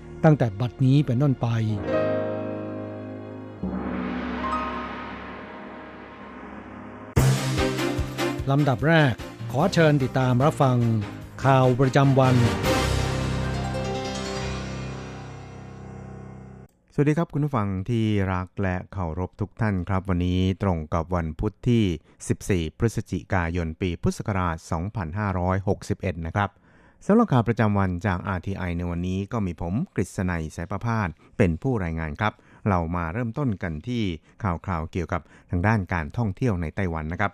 ตั้งแต่บัดนี้เป็นต้นไป ลำดับแรกขอเชิญติดตามรับฟัง ข่าวประจำวัน สวัสดีครับคุณผู้ฟังที่รักและเคารพทุกท่านครับ วันนี้ตรงกับวันพุทธที่ 14 พฤศจิกายนปีพุทธศักราช 2561 นะครับ สำหรับข่าวประจำวันจาก RTI ในวันนี้ก็มีผมกฤษณัยสายประพาสเป็นผู้รายงานครับ เรามาเริ่มต้นกันที่ข่าวคราวเกี่ยวกับทางด้านการท่องเที่ยวในไต้หวันนะครับ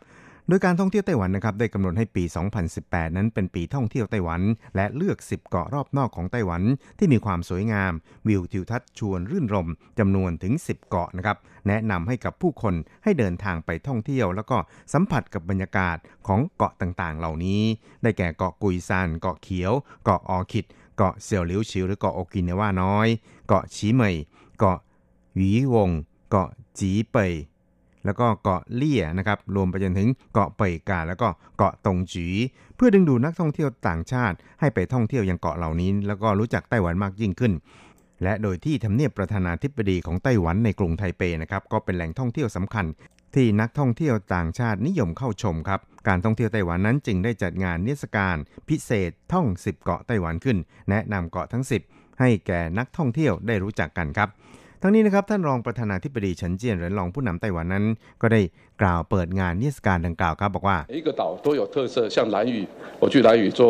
โดยการท่องเที่ยวไต้หวันนะครับได้กำหนดให้ปี 2018 นั้นเป็นปีท่องเที่ยวไต้หวัน และเลือก 10 เกาะรอบนอกของไต้หวัน ที่มีความสวยงาม วิวทิวทัศน์ชวนรื่นรมจำนวนถึง 10 เกาะนะครับแนะนำให้กับผู้คนให้เดินทางไปท่องเที่ยว แล้วก็สัมผัสกับบรรยากาศของเกาะต่างๆ เหล่านี้ ได้แก่เกาะกุยซานเกาะเขียว เกาะออคิด เกาะเสี่ยวหลิวชิวหรือเกาะโอกินาวาน้อย เกาะชีเมยเกาะหวีวง เกาะจีเปย แล้วก็เกาะเลี่ยนะครับรวมไปจนถึงเกาะเปยกา แล้วก็เกาะตงจีเพื่อดึงดูดนักท่องเที่ยวต่างชาติ ให้ไปท่องเที่ยวยังเกาะเหล่านี้ แล้วก็รู้จักไต้หวันมากยิ่งขึ้น และโดยที่ทำเนียบประธานาธิบดีของไต้หวันในกรุงไทเปนะครับก็เป็นแหล่งท่องเที่ยวสำคัญ ที่นักท่องเที่ยวต่างชาตินิยมเข้าชมครับการท่องเที่ยวไต้หวันนั้นจึงได้จัดงานนิทรรศการพิเศษท่อง 10 เกาะไต้หวันขึ้น แนะนำเกาะทั้ง 10 ให้แก่นักท่องเที่ยวได้รู้จักกันครับ ทั้งนี้นะครับท่านรองประธานาธิบดีเฉินเจี้ยนเหรินรองผู้นำไต้หวันนั้น ก็ได้ กล่าวเปิดงานนิทรรศการดังกล่าวครับบอกว่า每一个岛都有特色，像兰屿，我去兰屿做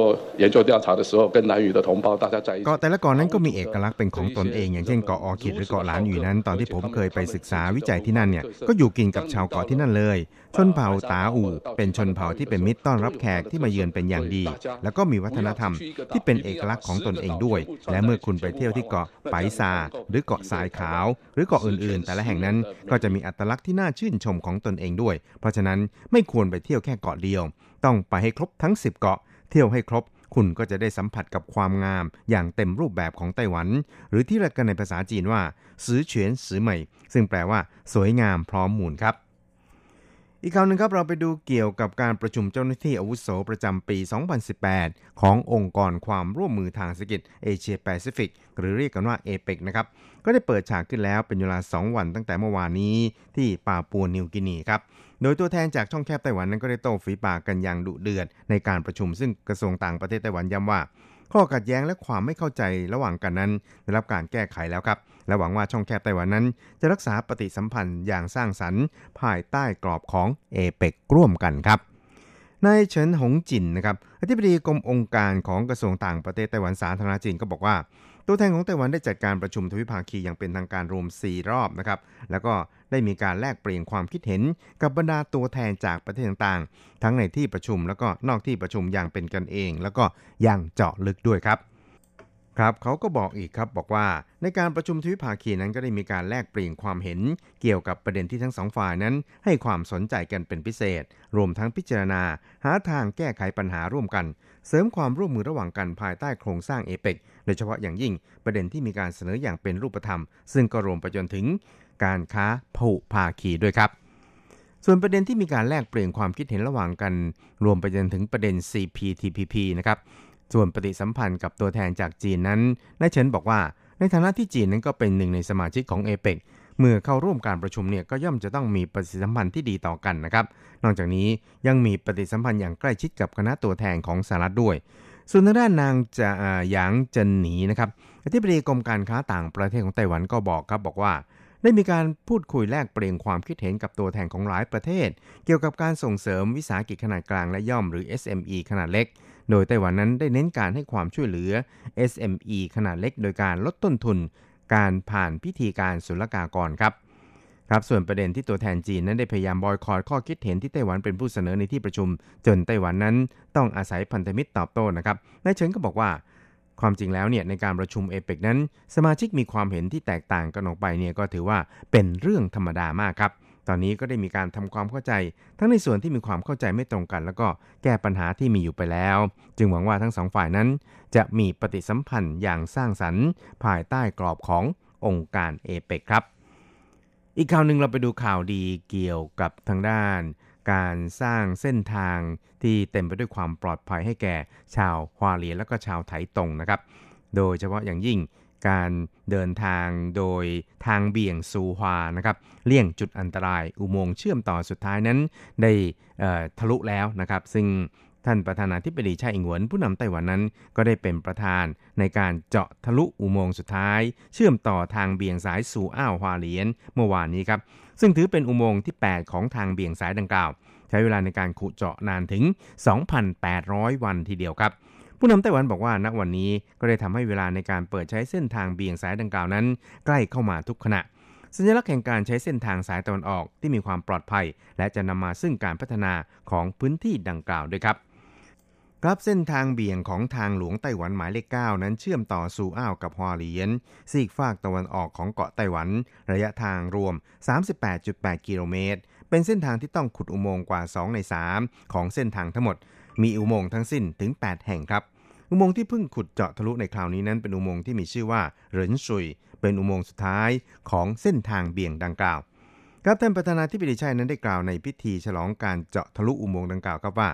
研究调查的时候，跟兰屿的同胞大家在一起。 เกาะแต่ละเกาะนั้นก็มีเอกลักษณ์เป็นของตนเอง อย่างเช่นเกาะออคิดหรือเกาะหลานอยู่นั้น ตอนที่ผมเคยไปศึกษาวิจัยที่นั่นเนี่ยก็อยู่กินกับชาวเกาะที่นั่นเลย ชนเผ่าตาอู่เป็นชนเผ่าที่เป็นมิตรต้อนรับแขกที่มาเยือนเป็นอย่างดี แล้วก็มีวัฒนธรรมที่เป็นเอกลักษณ์ของตนเองด้วย และเมื่อคุณไปเที่ยวที่เกาะไปซา หรือเกาะทรายขาว หรือเกาะอื่นๆ แต่ละแห่งนั้นก็จะมีอัตลักษณ์ที่น่าชื่นชมของตนเอง ด้วย เพราะฉะนั้นไม่ควรไปเที่ยวแค่เกาะเดียว ต้องไปให้ครบทั้ง 10 เกาะ เที่ยวให้ครบ คุณก็จะได้สัมผัสกับความงาม อย่างเต็มรูปแบบของไต้หวัน หรือที่เรียกกันในภาษาจีนว่าสือเฉียนสือใหม่ ซึ่งแปลว่า สวยงามพร้อมมูลครับ อีกคราวหนึ่งครับเราไปดูเกี่ยวกับการประชุมเจ้าหน้าที่อาวุโสประจำปี 2018 ขององค์กรความร่วมมือทางเศรษฐกิจเอเชียแปซิฟิกหรือเรียกกันว่าเอเปกนะครับ ก็ได้เปิดฉากขึ้นแล้วเป็นเวลา 2 วันตั้งแต่เมื่อวานนี้ที่ปาปัวนิวกินีครับ โดยตัวแทนจากช่องแคบไต้หวันนั้นก็ได้โต้ฝีปากกันอย่างดุเดือด ในการประชุมซึ่งกระทรวงต่างประเทศไต้หวันย้ำว่า ข้อขัดแย้งและความไม่เข้าใจระหว่างกันนั้นได้รับการแก้ไขแล้วครับ และหวังว่าช่องแคบไต้หวันนั้น จะรักษาปฏิสัมพันธ์อย่างสร้างสรรค์ ภายใต้กรอบของเอเปกร่วมกันครับนายเฉินหงจินนะครับอธิบดีกรมองค์การของกระทรวงต่างประเทศไต้หวันสาธารณจีนก็บอกว่า ตัวแทนของไต้หวันได้จัดการประชุมทวิภาคีอย่างเป็นทางการรวม 4 รอบนะครับแล้วก็ได้มีการแลกเปลี่ยนความคิดเห็นกับบรรดาตัวแทนจากประเทศต่างๆ ทั้งในที่ประชุมแล้วก็นอกที่ประชุมอย่างเป็นกันเอง แล้วก็อย่างเจาะลึกด้วยครับ ครับเขาก็บอกอีกครับบอกว่าในการประชุมทวิภาคีนั้นก็ได้มีการแลกเปลี่ยนความเห็น เกี่ยวกับประเด็นที่ทั้งสองฝ่ายนั้น ให้ความสนใจกันเป็นพิเศษ รวมทั้งพิจารณา หาทางแก้ไขปัญหาร่วมกัน เสริมความร่วมมือระหว่างกันภายใต้โครงสร้างเอเปกโดยเฉพาะอย่างยิ่งประเด็นที่มีการเสนออย่างเป็นรูปธรรม ซึ่งก็รวมไปจนถึงการค้าผูภาคีด้วยครับส่วนประเด็นที่มีการแลกเปลี่ยนความคิดเห็นระหว่างกัน รวมไปจนถึงประเด็น CPTPP นะครับ ส่วนปฏิสัมพันธ์กับตัวแทนจากจีนนั้นนายเฉินบอกว่า ในฐานะที่จีนนั้นก็เป็นหนึ่งในสมาชิกของเอเปกเมื่อเข้าร่วมการประชุมเนี่ยก็ย่อมจะต้องมีปฏิสัมพันธ์ที่ดีต่อกันนะครับ นอกจากนี้ยังมีปฏิสัมพันธ์อย่างใกล้ชิดกับคณะตัวแทนของสหรัฐด้วย ส่วนทางด้านนางจะอ่าหยางเจินหนีนะครับอธิบดีกรมการค้าต่างประเทศของไต้หวันก็บอกครับบอกว่า ได้มีการพูดคุยแลกเปลี่ยนความคิดเห็นกับตัวแทนของหลายประเทศ เกี่ยวกับการส่งเสริมวิสาหกิจขนาดกลางและย่อมหรือ SME ขนาดเล็ก โดยไต้หวันนั้นได้เน้นการให้ความช่วยเหลือ SME ขนาดเล็กโดยการลดต้นทุน การผ่านพิธีการศุลกากรครับครับส่วนประเด็นที่ตัวแทนจีนนั้นได้พยายามบอยคอรข้อคิดเห็นที่ไต้หวันเป็นผู้เสนอในที่ประชุม จนไต้หวันนั้นต้องอาศัยพันธมิตรตอบโต้นะครับนายเฉินก็บอกว่า ความจริงแล้วเนี่ยในการประชุมเอเปกนั้น สมาชิกมีความเห็นที่แตกต่างกันออกไปเนี่ยก็ถือว่าเป็นเรื่องธรรมดามากครับ ตอนนี้ก็ได้มีการทำความเข้าใจ ทั้งในส่วนที่มีความเข้าใจไม่ตรงกัน แล้วก็แก้ปัญหาที่มีอยู่ไปแล้ว จึงหวังว่าทั้งสองฝ่ายนั้น จะมีปฏิสัมพันธ์อย่างสร้างสรรค์ ภายใต้กรอบขององค์การเอเปกครับ อีกข่าวหนึ่งเราไปดูข่าวดีเกี่ยวกับทางด้าน การสร้างเส้นทางที่เต็มไปด้วยความปลอดภัยให้แก่ชาวฮวาเลียและก็ชาวไถตงนะครับ โดยเฉพาะอย่างยิ่ง การเดินทางโดยทางเบี่ยงซูฮวานะครับเลี่ยงจุดอันตรายอุโมงค์เชื่อมต่อสุดท้ายนั้นได้ทะลุแล้วนะครับ ซึ่งท่านประธานาธิบดีชาอิงหวนผู้นำไต้หวันนั้น ก็ได้เป็นประธานในการเจาะทะลุอุโมงค์สุดท้าย เชื่อมต่อทางเบี่ยงสายสู่อ่าวฮวาเลียนเมื่อวานนี้ครับซึ่งถือเป็นอุโมงค์ที่ 8 ของทางเบี่ยงสายดังกล่าว ใช้เวลาในการขุดเจาะนานถึง 2,800 วันทีเดียวครับ ผู้นำไต้หวันบอกว่าณวันนี้ก็ได้ทำให้เวลาในการเปิดใช้เส้นทางเบี่ยงสายดังกล่าวนั้น ใกล้เข้ามาทุกขณะ สัญลักษณ์แห่งการใช้เส้นทางสายตะวันออกที่มีความปลอดภัย และจะนำมาซึ่งการพัฒนาของพื้นที่ดังกล่าวด้วยครับครับเส้นทางเบี่ยงของทางหลวงไต้หวันหมายเลข 9 นั้นเชื่อมต่อสู่อ่าวกับฮวาเลียน ซีกฝากตะวันออกของเกาะไต้หวัน ระยะทางรวม 38.8 กิโลเมตร เป็นเส้นทางที่ต้องขุดอุโมงค์กว่า 2 ใน 3 ของเส้นทางทั้งหมด มีอุโมงค์ทั้งสิ้นถึง 8 แห่งครับ อุโมงค์ที่เพิ่งขุดเจาะทะลุในคราวนี้นั้นเป็นอุโมงค์ที่มีชื่อว่าเหรินซุย เป็นอุโมงค์สุดท้ายของเส้นทางเบี่ยงดังกล่าวครับท่านประธานาธิบดีชัยนั้นได้กล่าวในพิธีฉลองการเจาะทะลุอุโมงค์ดังกล่าวครับว่า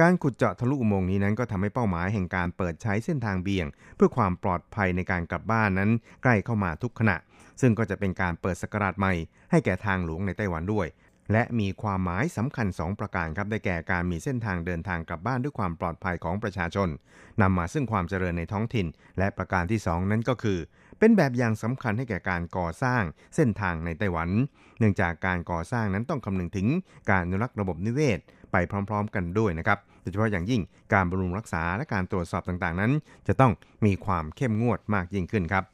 การขุดเจาะทะลุอุโมงค์นี้นั้นก็ทำให้เป้าหมายแห่งการเปิดใช้เส้นทางเบี่ยง เพื่อความปลอดภัยในการกลับบ้านนั้น ใกล้เข้ามาทุกขณะ ซึ่งก็จะเป็นการเปิดสกราชใหม่ ให้แก่ทางหลวงในไต้หวันด้วย และมีความหมายสำคัญ 2 ประการครับได้แก่การมีเส้นทางเดินทางกลับบ้านด้วยความปลอดภัยของประชาชนนำมาซึ่งความเจริญในท้องถิ่น และประการที่ 2 นั้นก็คือ เป็นแบบอย่างสำคัญให้แก่การก่อสร้างเส้นทางในไต้หวัน เนื่องจากการก่อสร้างนั้นต้องคำนึงถึงการอนุรักษ์ระบบนิเวศ ไปพร้อม ๆ กันด้วยนะครับโดยเฉพาะอย่างยิ่งการบำรุงรักษาและการตรวจสอบต่างๆนั้น จะต้องมีความเข้มงวดมากยิ่งขึ้นครับ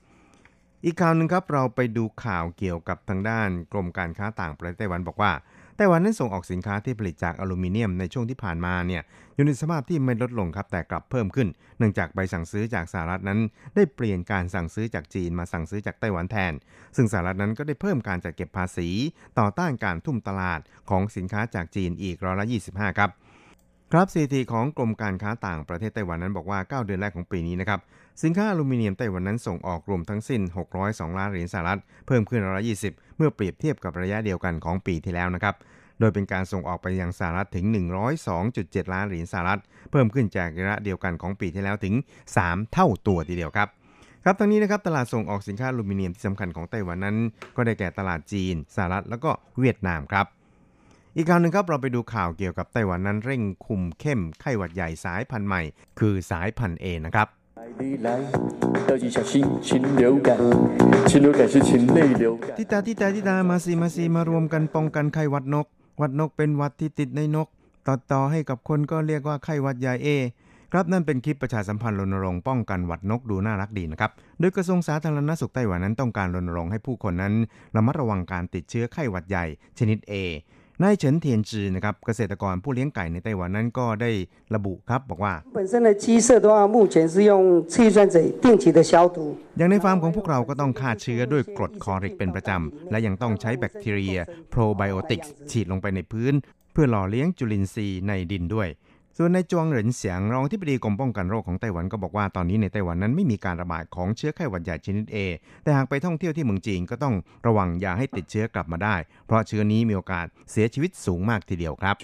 อีกข่าวหนึ่งครับเราไปดูข่าวเกี่ยวกับทางด้านกรมการค้าต่างประเทศไต้หวันบอกว่าไต้หวันนั้นส่งออกสินค้าที่ผลิตจากอลูมิเนียมในช่วงที่ผ่านมาเนี่ยอยู่ในสภาพที่ไม่ลดลงครับแต่กลับเพิ่มขึ้น เนื่องจากใบสั่งซื้อจากสหรัฐนั้น ได้เปลี่ยนการสั่งซื้อจากจีนมาสั่งซื้อจากไต้หวันแทน ซึ่งสหรัฐนั้นก็ได้เพิ่มการจัดเก็บภาษี ต่อต้านการทุ่มตลาดของสินค้าจากจีนอีกร้อยละ25 ครับ ครับสถิติของกรมการค้าต่างประเทศไต้หวันนั้นบอกว่า 9 เดือนแรกของปีนี้นะครับสินค้าอลูมิเนียมไต้หวันนั้นส่งออกรวมทั้งสิ้น 602 ล้านเหรียญสหรัฐ เพิ่มขึ้นร้อยละ20เมื่อเปรียบเทียบกับระยะเดียวกันของปีที่แล้วนะครับโดยเป็นการส่งออกไปยังสหรัฐถึง 102.7 ล้านเหรียญสหรัฐ เพิ่มขึ้นจากระยะเดียวกันของปีที่แล้วถึง 3 เท่าตัวทีเดียวครับครับทั้งนี้นะครับตลาดส่งออกสินค้าอลูมิเนียมที่สำคัญของไต้หวันนั้น ก็ได้แก่ตลาดจีนสหรัฐแล้วก็เวียดนามครับ อีกข่าวหนึ่งครับเราไปดูข่าวเกี่ยวกับไต้หวันนั้นเร่งคุมเข้มไข้หวัดใหญ่สายพันธุ์ใหม่ คือสายพันธุ์เอนะครับทิตาทิตาทิตามาสิมาสิมารวมกันป้องกันไข้หวัดนก หวัดนกเป็นหวัดที่ติดในนก ต่อต่อให้กับคนก็เรียกว่าไข้หวัดใหญ่เอครับนั่นเป็นคลิปประชาสัมพันธ์รณรงค์ป้องกันหวัดนกดูน่ารักดีนะครับ โดยกระทรวงสาธารณสุขไต้หวันนั้นต้องการรณรงค์ให้ผู้คนนั้นระมัดระวังการติดเชื้อไข้หวัดใหญ่ชนิดเอ นายเฉินเทียนจีนะครับเกษตรกรผู้เลี้ยงไก่ในไต้หวันนั้นก็ได้ระบุครับบอกว่าอย่างในฟาร์มของพวกเราก็ต้องฆ่าเชื้อด้วยกรดคอริกเป็นประจำ และยังต้องใช้แบคทีเรียโปรไบโอติกฉีดลงไปในพื้น เพื่อหล่อเลี้ยงจุลินทรีย์ในดินด้วย ส่วนนายจวงเหรินเสียงรองที่ปดีกรมป้องกันโรคของไต้หวันก็บอกว่าตอนนี้ในไต้หวันนั้นไม่มีการระบาดของเชื้อไข้หวัดใหญ่ชนิดเอแต่หากไปท่องเที่ยวที่เมืองจีนก็ต้องระวังอย่าให้ติดเชื้อกลับมาได้ เพราะเชื้อนี้มีโอกาสเสียชีวิตสูงมากทีเดียวครับ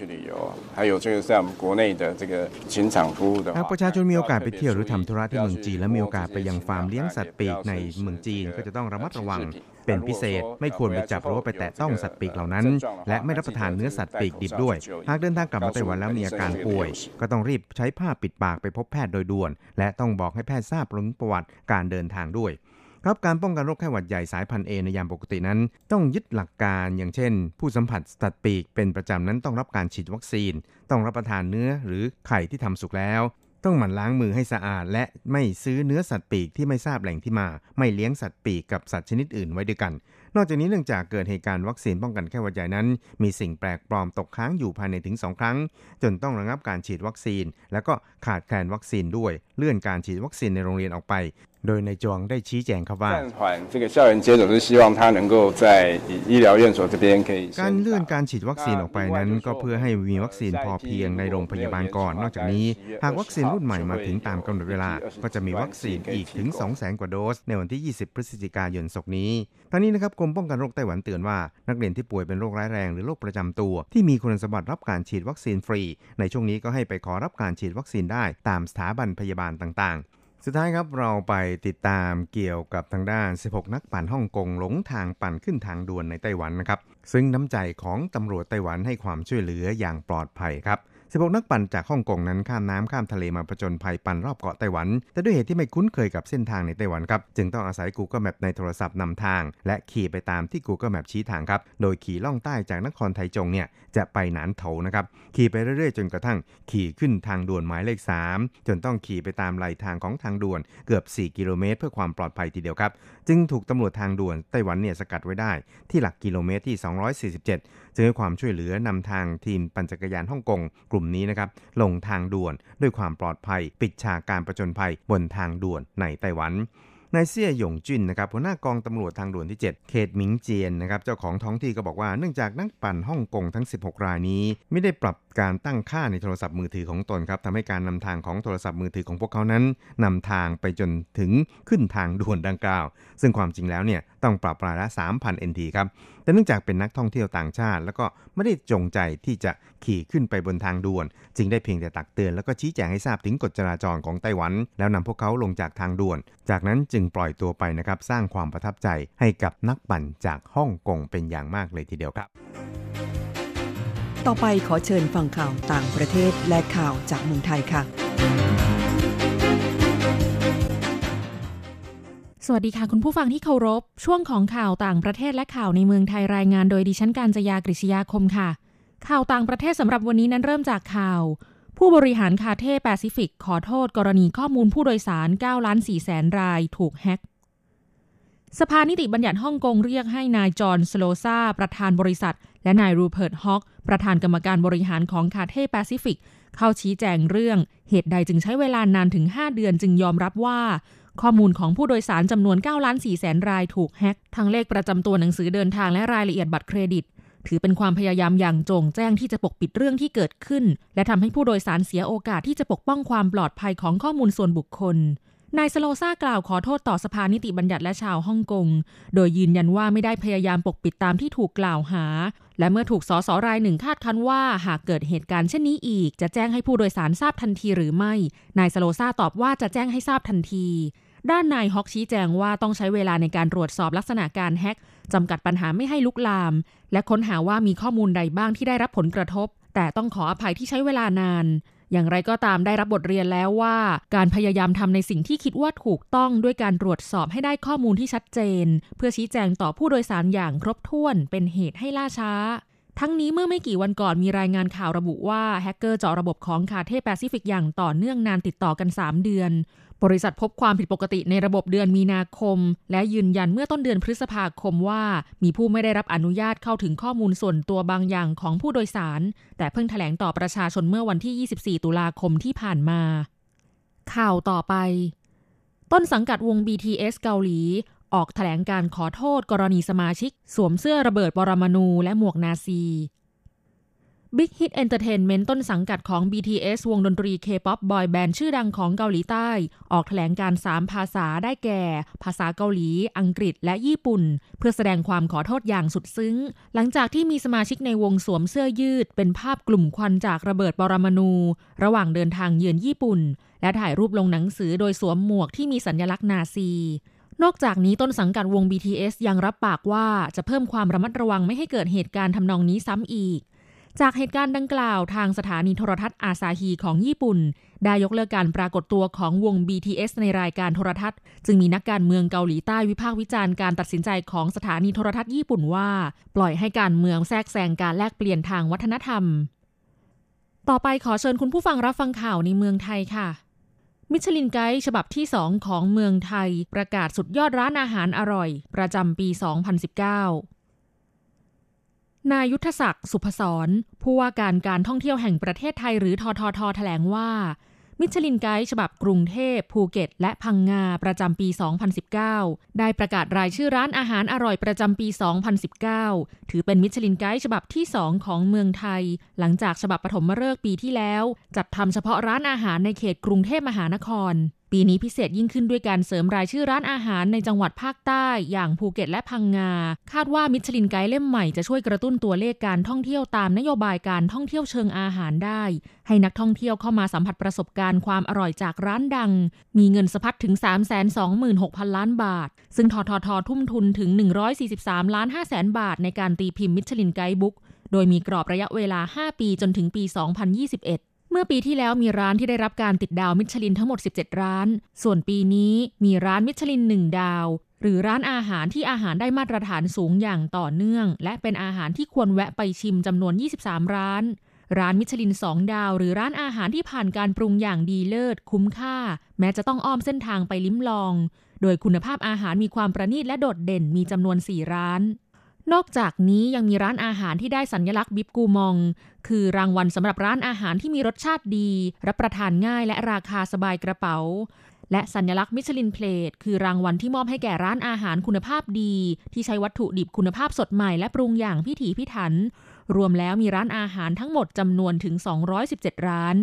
หากประชาชนมีโอกาสไปเที่ยวหรือทำธุระที่เมืองจีนและมีโอกาสไปยังฟาร์มเลี้ยงสัตว์ปีกในเมืองจีนก็จะต้องระมัดระวัง เป็นพิเศษไม่ควรไปจับหรือว่าไปแตะต้องสัตว์ปีกเหล่านั้น และไม่รับประทานเนื้อสัตว์ปีกดิบด้วย หากเดินทางกลับมาไต้หวันแล้วมีอาการป่วย ก็ต้องรีบใช้ผ้าปิดปากไปพบแพทย์โดยด่วน และต้องบอกให้แพทย์ทราบถึงประวัติการเดินทางด้วยครับการป้องกันโรคไข้หวัดใหญ่สายพันธุ์เอในยามปกตินั้น ต้องยึดหลักการอย่างเช่น ผู้สัมผัสสัตว์ปีกเป็นประจำนั้นต้องรับการฉีดวัคซีน ต้องรับประทานเนื้อหรือไข่ที่ทำสุกแล้ว ต้องหมั่นล้างมือให้สะอาด และไม่ซื้อเนื้อสัตว์ปีกที่ไม่ทราบแหล่งที่มา ไม่เลี้ยงสัตว์ปีกกับสัตว์ชนิดอื่นไว้ด้วยกัน นอกจากนี้เนื่องจากเกิดเหตุการณ์วัคซีนป้องกันไข้หวัดใหญ่นั้น มีสิ่งแปลกปลอมตกค้างอยู่ภายในถึง 2 ครั้ง จนต้องระงับการฉีดวัคซีน แล้วก็ขาดแคลนวัคซีนด้วย เลื่อนการฉีดวัคซีนในโรงเรียนออกไป โดยนายจวงได้ชี้แจงครับว่าการเลื่อนการฉีดวัคซีนออกไปนั้น ก็เพื่อให้มีวัคซีนพอเพียงในโรงพยาบาลก่อน นอกจากนี้ หากวัคซีนรุ่นใหม่มาถึงตามกำหนดเวลา ก็จะมีวัคซีนอีกถึง 2 0 0 0 0 0 กว่าโดส ในวันที่ 20 พฤศจิกายนศกนี้ทั้งนี้นะครับกรมป้องกันโรคไต้หวันเตือนว่า นักเรียนที่ป่วยเป็นโรคร้ายแรงหรือโรคประจำตัว ที่มีคุณสมบัติรับการฉีดวัคซีนฟรี ในช่วงนี้ก็ให้ไปขอรับการฉีดวัคซีนได้ตามสถาบันพยาบาลต่างๆ สุดท้ายครับเราไปติดตามเกี่ยวกับทางด้าน 16 นักปั่นฮ่องกงหลงทางปั่นขึ้นทางด่วนในไต้หวันนะครับ ซึ่งน้ำใจของตำรวจไต้หวันให้ความช่วยเหลืออย่างปลอดภัยครับ 16 นักปั่นจากฮ่องกงนั้นข้ามน้ำข้ามทะเลมาประจนภัยปั่นรอบเกาะไต้หวัน แต่ด้วยเหตุที่ไม่คุ้นเคยกับเส้นทางในไต้หวันครับ จึงต้องอาศัย Google Map ในโทรศัพท์นำทาง และขี่ไปตามที่ Google Map ชี้ทางครับ โดยขี่ล่องใต้จากนครไทจงเนี่ยจะไปหนานโถนะครับ ขี่ไปเรื่อยๆ จนกระทั่ง ขี่ขึ้นทางด่วนหมายเลข 3 จนต้องขี่ไปตามไหลทางของทางด่วนเกือบ 4 กิโลเมตร เพื่อความปลอดภัยทีเดียวครับ จึงถูกตำรวจทางด่วนไต้หวันเนี่ยสกัดไว้ได้ที่หลักกิโลเมตรที่ 247 จึงให้ความช่วยเหลือนำทางทีมปั่นจักรยานฮ่องกงกลุ่มนี้นะครับลงทางด่วนด้วยความปลอดภัย ปิดฉากการประจนภัยบนทางด่วนในไต้หวันนายเซี่ยหยงจุนนะครับหัวหน้ากองตำรวจทางด่วนที่ 7 เขตหมิงเจียนนะครับเจ้าของท้องที่ก็บอกว่าเนื่องจากนักปั่นฮ่องกงทั้ง 16 รายนี้ ไม่ได้ปรับการตั้งค่าในโทรศัพท์มือถือของตนครับทำให้การนำทางของโทรศัพท์มือถือของพวกเขานั้นนำทางไปจนถึงขึ้นทางด่วนดังกล่าว ซึ่งความจริงแล้วเนี่ยต้องปรับรายละ 3,000 NT ครับ แต่เนื่องจากเป็นนักท่องเที่ยวต่างชาติ แล้วก็ไม่ได้จงใจที่จะขี่ขึ้นไปบนทางด่วน จึงได้เพียงแต่ตักเตือนแล้วก็ชี้แจงให้ทราบถึงกฎจราจรของไต้หวัน แล้วนำพวกเขาลงจากทางด่วน จากนั้นจึงปล่อยตัวไปนะครับสร้างความประทับใจให้กับนักปั่นจากฮ่องกงเป็นอย่างมากเลยทีเดียวครับ ต่อไปขอเชิญฟังข่าวต่างประเทศและข่าวจากเมืองไทยค่ะ สวัสดีค่ะ คุณผู้ฟังที่เคารพ ช่วงของข่าวต่างประเทศและข่าวในเมืองไทยรายงานโดยดิฉันการจยากริชยาคมค่ะ ข่าวต่างประเทศสำหรับวันนี้นั้นเริ่มจากข่าว ผู้บริหารคาเท่แปซิฟิก ขอโทษกรณีข้อมูลผู้โดยสาร9ล้าน4แสนรายถูกแฮ็กสภานิติบัญญัติฮ่องกงเรียกให้นายจอห์นสโลซาประธานบริษัท และนายรูเพิร์ตฮอกประธานกรรมการบริหารของคาเท่แปซิฟิก เข้าชี้แจงเรื่อง เหตุใดจึงใช้เวลานานถึง 5 เดือนจึงยอมรับว่า ข้อมูลของผู้โดยสารจำนวน9ล้าน4แสนรายถูกแฮ็กทั้งเลขประจำตัวหนังสือเดินทางและรายละเอียดบัตรเครดิต ถือเป็นความพยายามอย่างจงแจ้งที่จะปกปิดเรื่องที่เกิดขึ้น และทำให้ผู้โดยสารเสียโอกาสที่จะปกป้องความปลอดภัยของข้อมูลส่วนบุคคลนายสโลซากล่าวขอโทษต่อสภานิติบัญญัติและชาวฮ่องกง โดยยืนยันว่าไม่ได้พยายามปกปิดตามที่ถูกกล่าวหา และเมื่อถูกสสรายหนึ่งคาดคันว่าหากเกิดเหตุการณ์เช่นนี้อีก จะแจ้งให้ผู้โดยสารทราบทันทีหรือไม่ นายสโลซาตอบว่าจะแจ้งให้ทราบทันที ด้านนายฮอกชี้แจงว่าต้องใช้เวลาในการตรวจสอบลักษณะการแฮ็กจำกัดปัญหาไม่ให้ลุกลาม และค้นหาว่ามีข้อมูลใดบ้างที่ได้รับผลกระทบ แต่ต้องขออภัยที่ใช้เวลานาน อย่างไรก็ตามได้รับบทเรียนแล้วว่า การพยายามทำในสิ่งที่คิดว่าถูกต้องด้วยการตรวจสอบให้ได้ข้อมูลที่ชัดเจน เพื่อชี้แจงต่อผู้โดยสารอย่างครบถ้วนเป็นเหตุให้ล่าช้า ทั้งนี้เมื่อไม่กี่วันก่อนมีรายงานข่าวระบุว่าแฮกเกอร์เจาะระบบของคาเทแปซิฟิกอย่างต่อเนื่องนานติดต่อกัน 3 เดือน บริษัทพบความผิดปกติในระบบเดือนมีนาคม และยืนยันเมื่อต้นเดือนพฤษภาคมว่า มีผู้ไม่ได้รับอนุญาตเข้าถึงข้อมูลส่วนตัวบางอย่างของผู้โดยสาร แต่เพิ่งแถลงต่อประชาชนเมื่อวันที่ 24 ตุลาคมที่ผ่านมา ข่าวต่อไป ต้นสังกัดวง BTS เกาหลี ออกแถลงการขอโทษกรณีสมาชิก สวมเสื้อระเบิดปรมาณูและหมวกนาซี Big Hit Entertainment ต้นสังกัดของ BTS วงดนตรี K-POP บอยแบนด์ชื่อดังของเกาหลีใต้ ออกแถลงการ 3 ภาษาได้แก่ ภาษาเกาหลี อังกฤษและญี่ปุ่น เพื่อแสดงความขอโทษอย่างสุดซึ้ง หลังจากที่มีสมาชิกในวงสวมเสื้อยืด เป็นภาพกลุ่มควันจากระเบิดปรมาณูระหว่างเดินทางเยือนญี่ปุ่น และถ่ายรูปลงหนังสือโดยสวมหมวกที่มีสัญลักษณ์นาซี นอกจากนี้ต้นสังกัดวง BTS ยังรับปากว่าจะเพิ่มความระมัดระวังไม่ให้เกิดเหตุการณ์ทำนองนี้ซ้ำอีก จากเหตุการณ์ดังกล่าวทางสถานีโทรทัศน์อาซาฮีของญี่ปุ่น ได้ยกเลิกการปรากฏตัวของวง BTS ในรายการโทรทัศน์ จึงมีนักการเมืองเกาหลีใต้วิพากษ์วิจารณ์การตัดสินใจของสถานีโทรทัศน์ญี่ปุ่นว่า ปล่อยให้การเมืองแทรกแซงการแลกเปลี่ยนทางวัฒนธรรม ต่อไปขอเชิญคุณผู้ฟังรับฟังข่าวในเมืองไทยค่ะ มิชลินไกด์ฉบับที่ 2 ของเมืองไทย ประกาศสุดยอดร้านอาหารอร่อย ประจำปี 2019 นายยุทธศักดิ์สุพศรผู้ว่าการการท่องเที่ยวแห่งประเทศไทยหรือทททแถลงว่า มิชลินไกด์ฉบับกรุงเทพภูเก็ต และพังงาประจำปี 2019 ได้ประกาศรายชื่อร้านอาหารอร่อยประจำปี 2019 ถือเป็นมิชลินไกด์ฉบับที่ 2 ของเมืองไทย หลังจากฉบับปฐมฤกษ์ปีที่แล้ว จัดทำเฉพาะร้านอาหารในเขตกรุงเทพมหานคร ปีนี้พิเศษยิ่งขึ้นด้วยการเสริมรายชื่อร้านอาหารในจังหวัดภาคใต้ อย่างภูเก็ตและพังงา คาดว่ามิชลินไกด์เล่มใหม่จะช่วยกระตุ้นตัวเลขการท่องเที่ยวตามนโยบายการท่องเที่ยวเชิงอาหารได้ ให้นักท่องเที่ยวเข้ามาสัมผัสประสบการณ์ความอร่อยจากร้านดัง มีเงินสะพัดถึง 326,000 ล้านบาท ซึ่งททททุ่มทุนถึง 143ล้าน5แสนบาท ในการตีพิมพ์มิชลินไกด์บุ๊กโดยมีกรอบระยะเวลา 5 ปีจนถึงปี 2021เมื่อปีที่แล้วมีร้านที่ได้รับการติดดาวมิชลินทั้งหมด 17 ร้าน ส่วนปีนี้มีร้านมิชลิน 1 ดาว หรือร้านอาหารที่อาหารได้มาตรฐานสูงอย่างต่อเนื่อง และเป็นอาหารที่ควรแวะไปชิมจำนวน 23 ร้าน ร้านมิชลิน 2 ดาว หรือร้านอาหารที่ผ่านการปรุงอย่างดีเลิศคุ้มค่า แม้จะต้องอ้อมเส้นทางไปลิ้มลอง โดยคุณภาพอาหารมีความประณีตและโดดเด่นมีจำนวน 4 ร้านนอกจากนี้ยังมีร้านอาหารที่ได้สัญลักษณ์บิบกูมอง คือรางวัลสำหรับร้านอาหารที่มีรสชาติดี รับประทานง่ายและราคาสบายกระเป๋า และสัญลักษณ์มิชลินเพลทคือรางวัลที่มอบให้แก่ร้านอาหารคุณภาพดี ที่ใช้วัตถุดิบคุณภาพสดใหม่และปรุงอย่างพิถีพิถัน รวมแล้วมีร้านอาหารทั้งหมดจำนวนถึง 217 ร้าน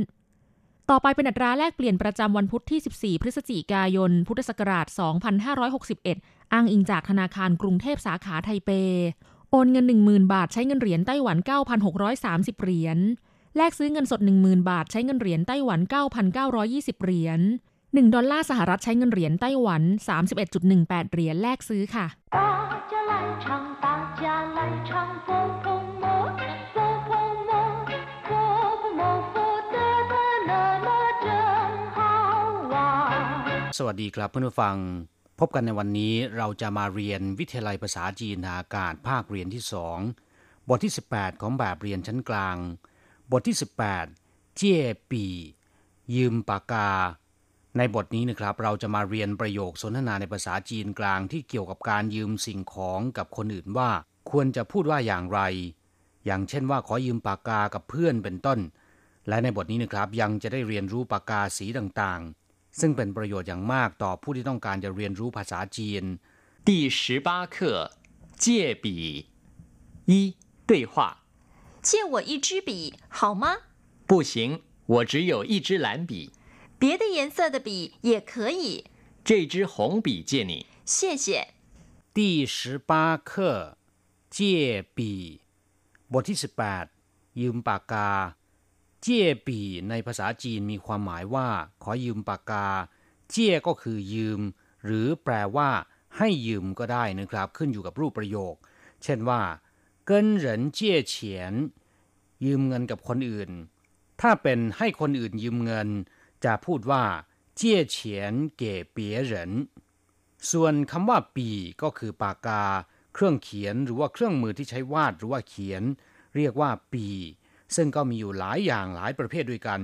ต่อไปเป็นอัตราแลกเปลี่ยนประจำวันพุธที่ 14 พฤศจิกายน พุทธศักราช 2561 อ้างอิงจากธนาคารกรุงเทพสาขาไทเป โอนเงิน 10,000 บาทใช้เงินเหรียญไต้หวัน 9,630 เหรียญ แลกซื้อเงินสด 10,000 บาทใช้เงินเหรียญไต้หวัน 9,920 เหรียญ 1 ดอลลาร์สหรัฐใช้เงินเหรียญไต้หวัน 31.18 เหรียญแลกซื้อค่ะสวัสดีครับเพื่อนผู้ฟัง พบกันในวันนี้เราจะมาเรียนวิทยาลัยภาษาจีนอากาศภาคเรียนที่สองบทที่ 18 ของแบบเรียนชั้นกลาง บทที่ 18 เจี้ยปี ยืมปากกา ในบทนี้นะครับ เราจะมาเรียนประโยคสนทนาในภาษาจีนกลางที่เกี่ยวกับการยืมสิ่งของกับคนอื่นว่า ควรจะพูดว่าอย่างไร อย่างเช่นว่าขอยืมปากกากับเพื่อนเป็นต้น และในบทนี้นะครับยังจะได้เรียนรู้ปากกาสีต่างๆ ซึ่งเป็นประโยชน์อย่างมากต่อผู้ที่ต้องการจะเรียนรู้ภาษาจีน第十八课借笔一对话借我一支笔好吗？不行，我只有一支蓝笔，别的颜色的笔也可以。这支红笔借你。谢谢。第十八课借笔บทที่ 18 ยืมปากกา เจี้ยปีในภาษาจีนมีความหมายว่า ขอยืมปากกา เจี้ยก็คือยืม หรือแปลว่า ให้ยืมก็ได้นะครับ ขึ้นอยู่กับรูปประโยค เช่นว่าเกินเหรินเจี้ยเฉียน ยืมเงินกับคนอื่น ถ้าเป็นให้คนอื่นยืมเงิน จะพูดว่าเจี้ยเฉียนเก๋เปียเหรินส่วนคำว่าปีก็คือปากกา เครื่องเขียนหรือว่าเครื่องมือที่ใช้วาดหรือว่าเขียน เรียกว่าปี ซึ่งก็มีอยู่หลายอย่างหลายประเภทด้วยกัน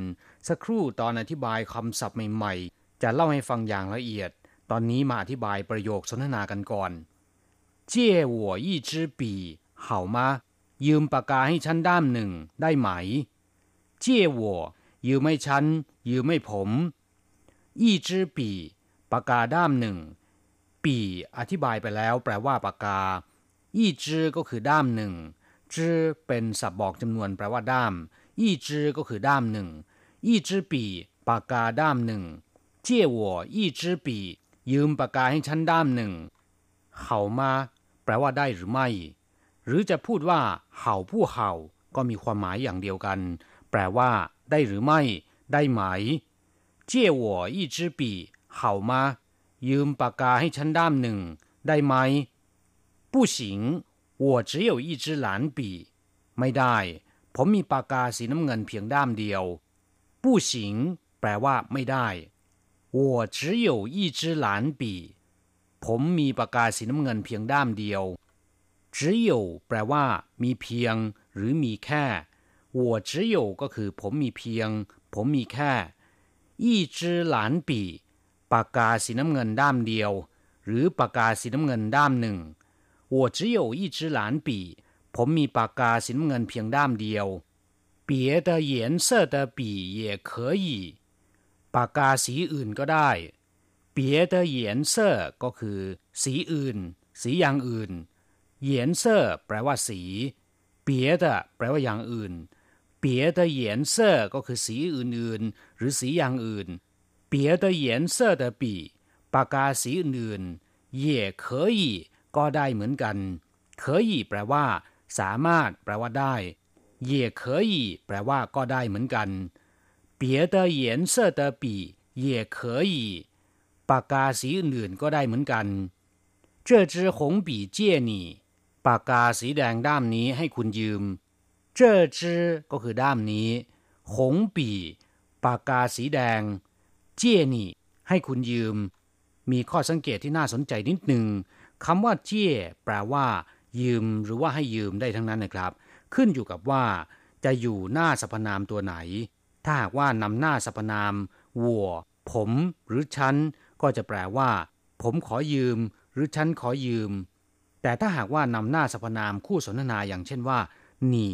สักครู่ตอนอธิบายคำศัพท์ใหม่ๆ จะเล่าให้ฟังอย่างละเอียด ตอนนี้มาอธิบายประโยคสนทนากันก่อนเจ้หัวยี่จื้อปีเห่ายืมปากกาให้ฉันด้ามหนึ่งได้ไหม เจ้หัวยืมไม่ฉัน ยืมไม่ผม一支笔ปากกาด้ามหนึ่งปีอธิบายไปแล้ว แปลว่าปากกา一支ก็คือด้ามหนึ่ง จื้อเป็นสับบอกจำนวนแปลว่าด้าม อีจื้อก็คือด้ามหนึ่ง อี้จื้อปีปากกาด้ามหนึ่ง เจี้ยวอี้จื้อปี ยืมปากกาให้ฉันด้ามหนึ่ง เขามาแปลว่าได้หรือไม่ หรือจะพูดว่าเห่าผู้เห่าก็มีความหมายอย่างเดียวกัน แปลว่า ได้หรือไม่ ได้ไหม เจี้ยวอี้จื้อปีเห่ามายืมปากกาให้ฉันด้ามหนึ่ง ได้ไหม不行我只有一支蓝笔ไม่ได้ ผมมีปากกาสีน้ำเงินเพียงด้ามเดียว不行แปลว่าไม่ได้我只有一支蓝笔ผมมีปากกาสีน้ำเงินเพียงด้ามเดียว只有แปลว่า มีเพียง หรือมีแค่我只有ก็คือ ผมมีเพียง ผมมีแค่一支蓝笔ปากกาสีน้ำเงินด้ามเดียว หรือปากกาสีน้ำเงินด้ามหนึ่ง 我只有一支蓝笔ผมมีปากกาสีน้ำเงินเพียงด้ามเดียว别的颜色的笔也可以ปากกาสีอื่นก็ได้别的颜色ก็คือ สีอื่น สีอย่างอื่นเหยนเซอแปลว่าสีเปียดแปลว่าอย่างอื่นเปียดเหยนเซอก็คือสีอื่นๆ หรือสีอย่างอื่น别的颜色的笔ปากกาสีอื่นๆ也可以 ก็ได้เหมือนกัน可以แปลว่า สามารถ แปลว่าได้也可以แปลว่า ก็ได้เหมือนกัน别的颜色的笔也可以ปากกาสีอื่นๆ ก็ได้เหมือนกัน这支红笔借你ปากกาสีแดงด้ามนี้ให้คุณยืม เจ้อจื้อก็คือด้ามนี้ หงปีปากกาสีแดง เจี้ยนี่ ให้คุณยืม มีข้อสังเกตที่น่าสนใจนิดหนึ่ง คำว่าเจี้ยแปลว่า ยืมหรือว่าให้ยืมได้ทั้งนั้นนะครับ ขึ้นอยู่กับว่า จะอยู่หน้าสรรพนามตัวไหน ถ้าหากว่านำหน้าสรรพนามวัว ผมหรือฉันก็จะแปลว่า ผมขอยืม หรือฉันขอยืม แต่ถ้าหากว่านำหน้าสรรพนามคู่สนทนาอย่างเช่นว่านี่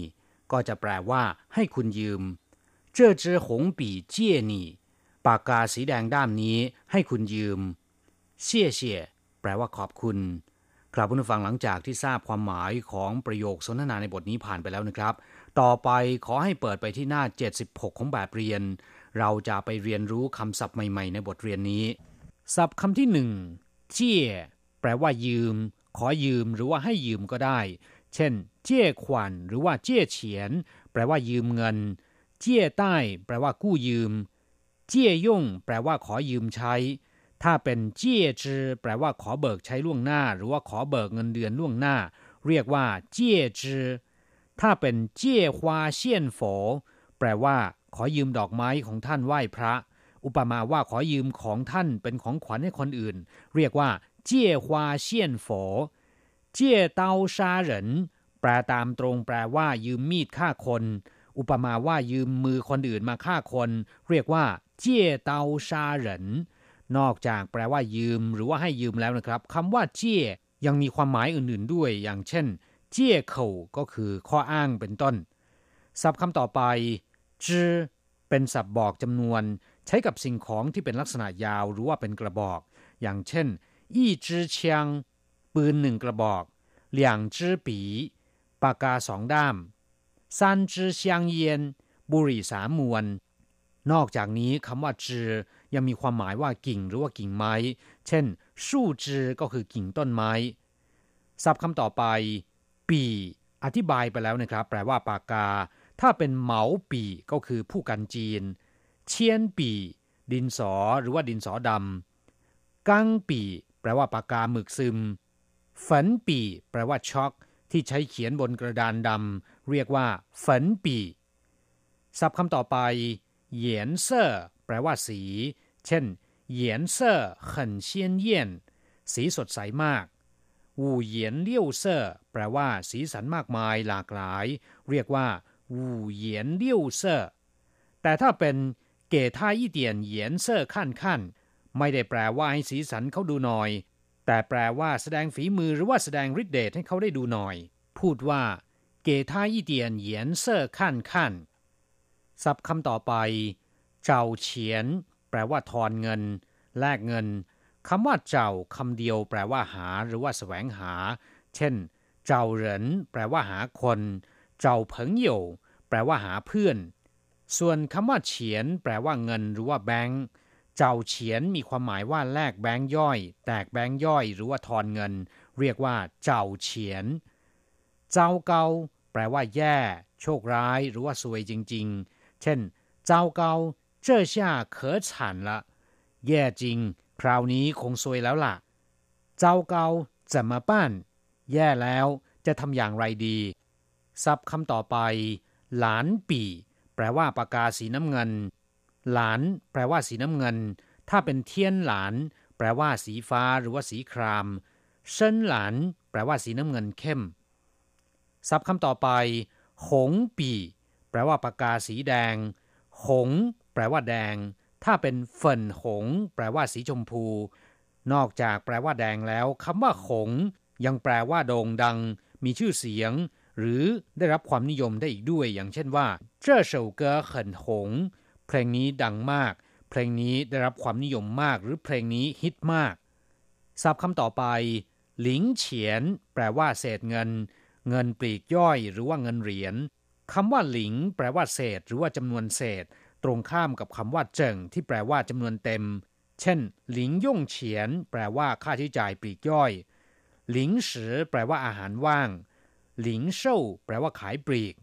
ก็จะแปลว่า ให้คุณยืมเจ้าจือหงปีเจี้ยนี่ปากกาสีแดงด้ามนี้ให้คุณยืมเชี่ยเชี่ย แปลว่าขอบคุณ ครับผู้ฟังหลังจากที่ทราบความหมายของประโยคสนทนาในบทนี้ผ่านไปแล้วนะครับ ต่อไปขอให้เปิดไปที่หน้า 76 ของแบบเรียน เราจะไปเรียนรู้คำศัพท์ใหม่ ๆ ในบทเรียนนี้ ศัพท์คำที่หนึ่งเจี้ยแปลว่ายืม ขอยืมหรือว่าให้ยืมก็ได้ เช่น เจี้ยขวัญหรือว่าเจี้ยเฉียน แปลว่ายืมเงิน เจี้ยใต้ แปลว่ากู้ยืม เจี้ยย่งแปลว่าขอยืมใช้ ถ้าเป็นเจี้ยจือแปลว่าขอเบิกใช้ล่วงหน้า หรือว่าขอเบิกเงินเดือนล่วงหน้า เรียกว่าเจี้ยจือถ้าเป็นเจี้ยฮวาเซียนโฝแปลว่า ขอยืมดอกไม้ของท่านไหว้พระ อุปมาว่าขอยืมของท่านเป็นของขวัญให้คนอื่น เรียกว่า เจี้ยฮวาเซียนโฝเจี้ยเตาซาเหรินแปลตามตรงแปลว่า ยืมมีดฆ่าคน อุปมาว่ายืมมือคนอื่นมาฆ่าคน เรียกว่า เจี้ยเตาซาเหริน นอกจากแปลว่ายืมหรือว่าให้ยืมแล้วนะครับคำว่าเจี้ยยังมีความหมายอื่นๆด้วย อย่างเช่น เจี้ยเข่าก็คือข้ออ้างเป็นต้น ศัพท์คำต่อไปจื้อเป็นศัพท์บอกจำนวน ใช้กับสิ่งของที่เป็นลักษณะยาวหรือว่าเป็นกระบอก อย่างเช่นอี้จื้อเชียง ปืนหนึ่งกระบอกเหลี่ยงจื้อปีปากกาสองด้ามซันจื้อเชียงเยียนบุหรี่สามมวน นอกจากนี้คำว่าจือ ยังมีความหมายว่ากิ่งหรือว่ากิ่งไม้ เช่นสู้จือก็คือกิ่งต้นไม้ศัพท์คำต่อไป ปีอธิบายไปแล้วนะครับ แปลว่าปากกา ถ้าเป็นเหมาปีก็คือผู้กันจีน เชียนปี ดินสอหรือว่าดินสอดำกังปี แปลว่าปากกาหมึกซึมฝันปี แปลว่าช็อก ที่ใช้เขียนบนกระดานดำเรียกว่าฝันปีศัพท์คำต่อไป เหยียนเซ่อแปลว่าสี เช่นเหยีสันสีสดใสมาก五颜六色แปลว่าสีสันมากมายหลากหลาย เรียกว่า五颜六色แต่ถ้าเป็น给他一点颜色看看ไม่ได้แปลว่าให้สีสันเขาดูหน่อย แต่แปลว่าแสดงฝีมือหรือว่าแสดงฤทธิ์เดชให้เขาได้ดูหน่อย พูดว่า给他一点颜色看看สับศัพท์คำต่อไป เจ้าเฉียน แปลว่าทอนเงิน แลกเงินคำว่าเจ้าคำเดียว แปลว่าหา หรือว่าแสวงหา เช่น เจ้าเหรินแปลว่าหาคน เจ้าเผิงเหยวแปลว่าหาเพื่อน ส่วนคำว่าเฉียน แปลว่าเงิน หรือว่าแบงค์เจ้าเฉียนมีความหมายว่าแลกแบงค์ย่อย แตกแบงค์ย่อย หรือว่าทอนเงิน เรียกว่า เจ้าเฉียน เจ้าเกาแปลว่าแย่ โชคร้าย หรือว่าซวยจริง ๆ เช่น เจ้าเกา 这下可惨了แย่จริง คราวนี้คงซวยแล้วล่ะ เจ้าเกาจะมาบ้านแย่แล้วจะทำอย่างไรดีศัพท์คำต่อไป หลานปี แปลว่าปากกาสีน้ำเงิน หลาน แปลว่าสีน้ำเงิน ถ้าเป็นเทียนหลาน แปลว่าสีฟ้าหรือว่าสีครามเชินหลาน แปลว่าสีน้ำเงินเข้ม ศัพท์คำต่อไป หงปี แปลว่าปากกาสีแดง หง แปลว่าแดง ถ้าเป็นเฟินหง แปลว่าสีชมพู นอกจากแปลว่าแดงแล้วคำว่าหง ยังแปลว่าโด่งดัง มีชื่อเสียง หรือได้รับความนิยมได้อีกด้วย อย่างเช่นว่าเจ้าเฉาเก๋เขินหง เพลงนี้ดังมาก เพลงนี้ได้รับความนิยมมาก หรือเพลงนี้ฮิตมากศัพท์คำต่อไป หลิงเฉียน แปลว่าเศษเงิน เงินปลีกย่อย หรือว่าเงินเหรียญคำว่าหลิง แปลว่าเศษ หรือว่าจำนวนเศษ ตรงข้ามกับคำว่าเจิงที่แปลว่าจำนวนเต็ม เช่น หลิงย่งเฉียน แปลว่าค่าใช้จ่ายปลีกย่อย หลิงสือแปลว่าอาหารว่าง หลิงเซ่าแปลว่าขายปลีก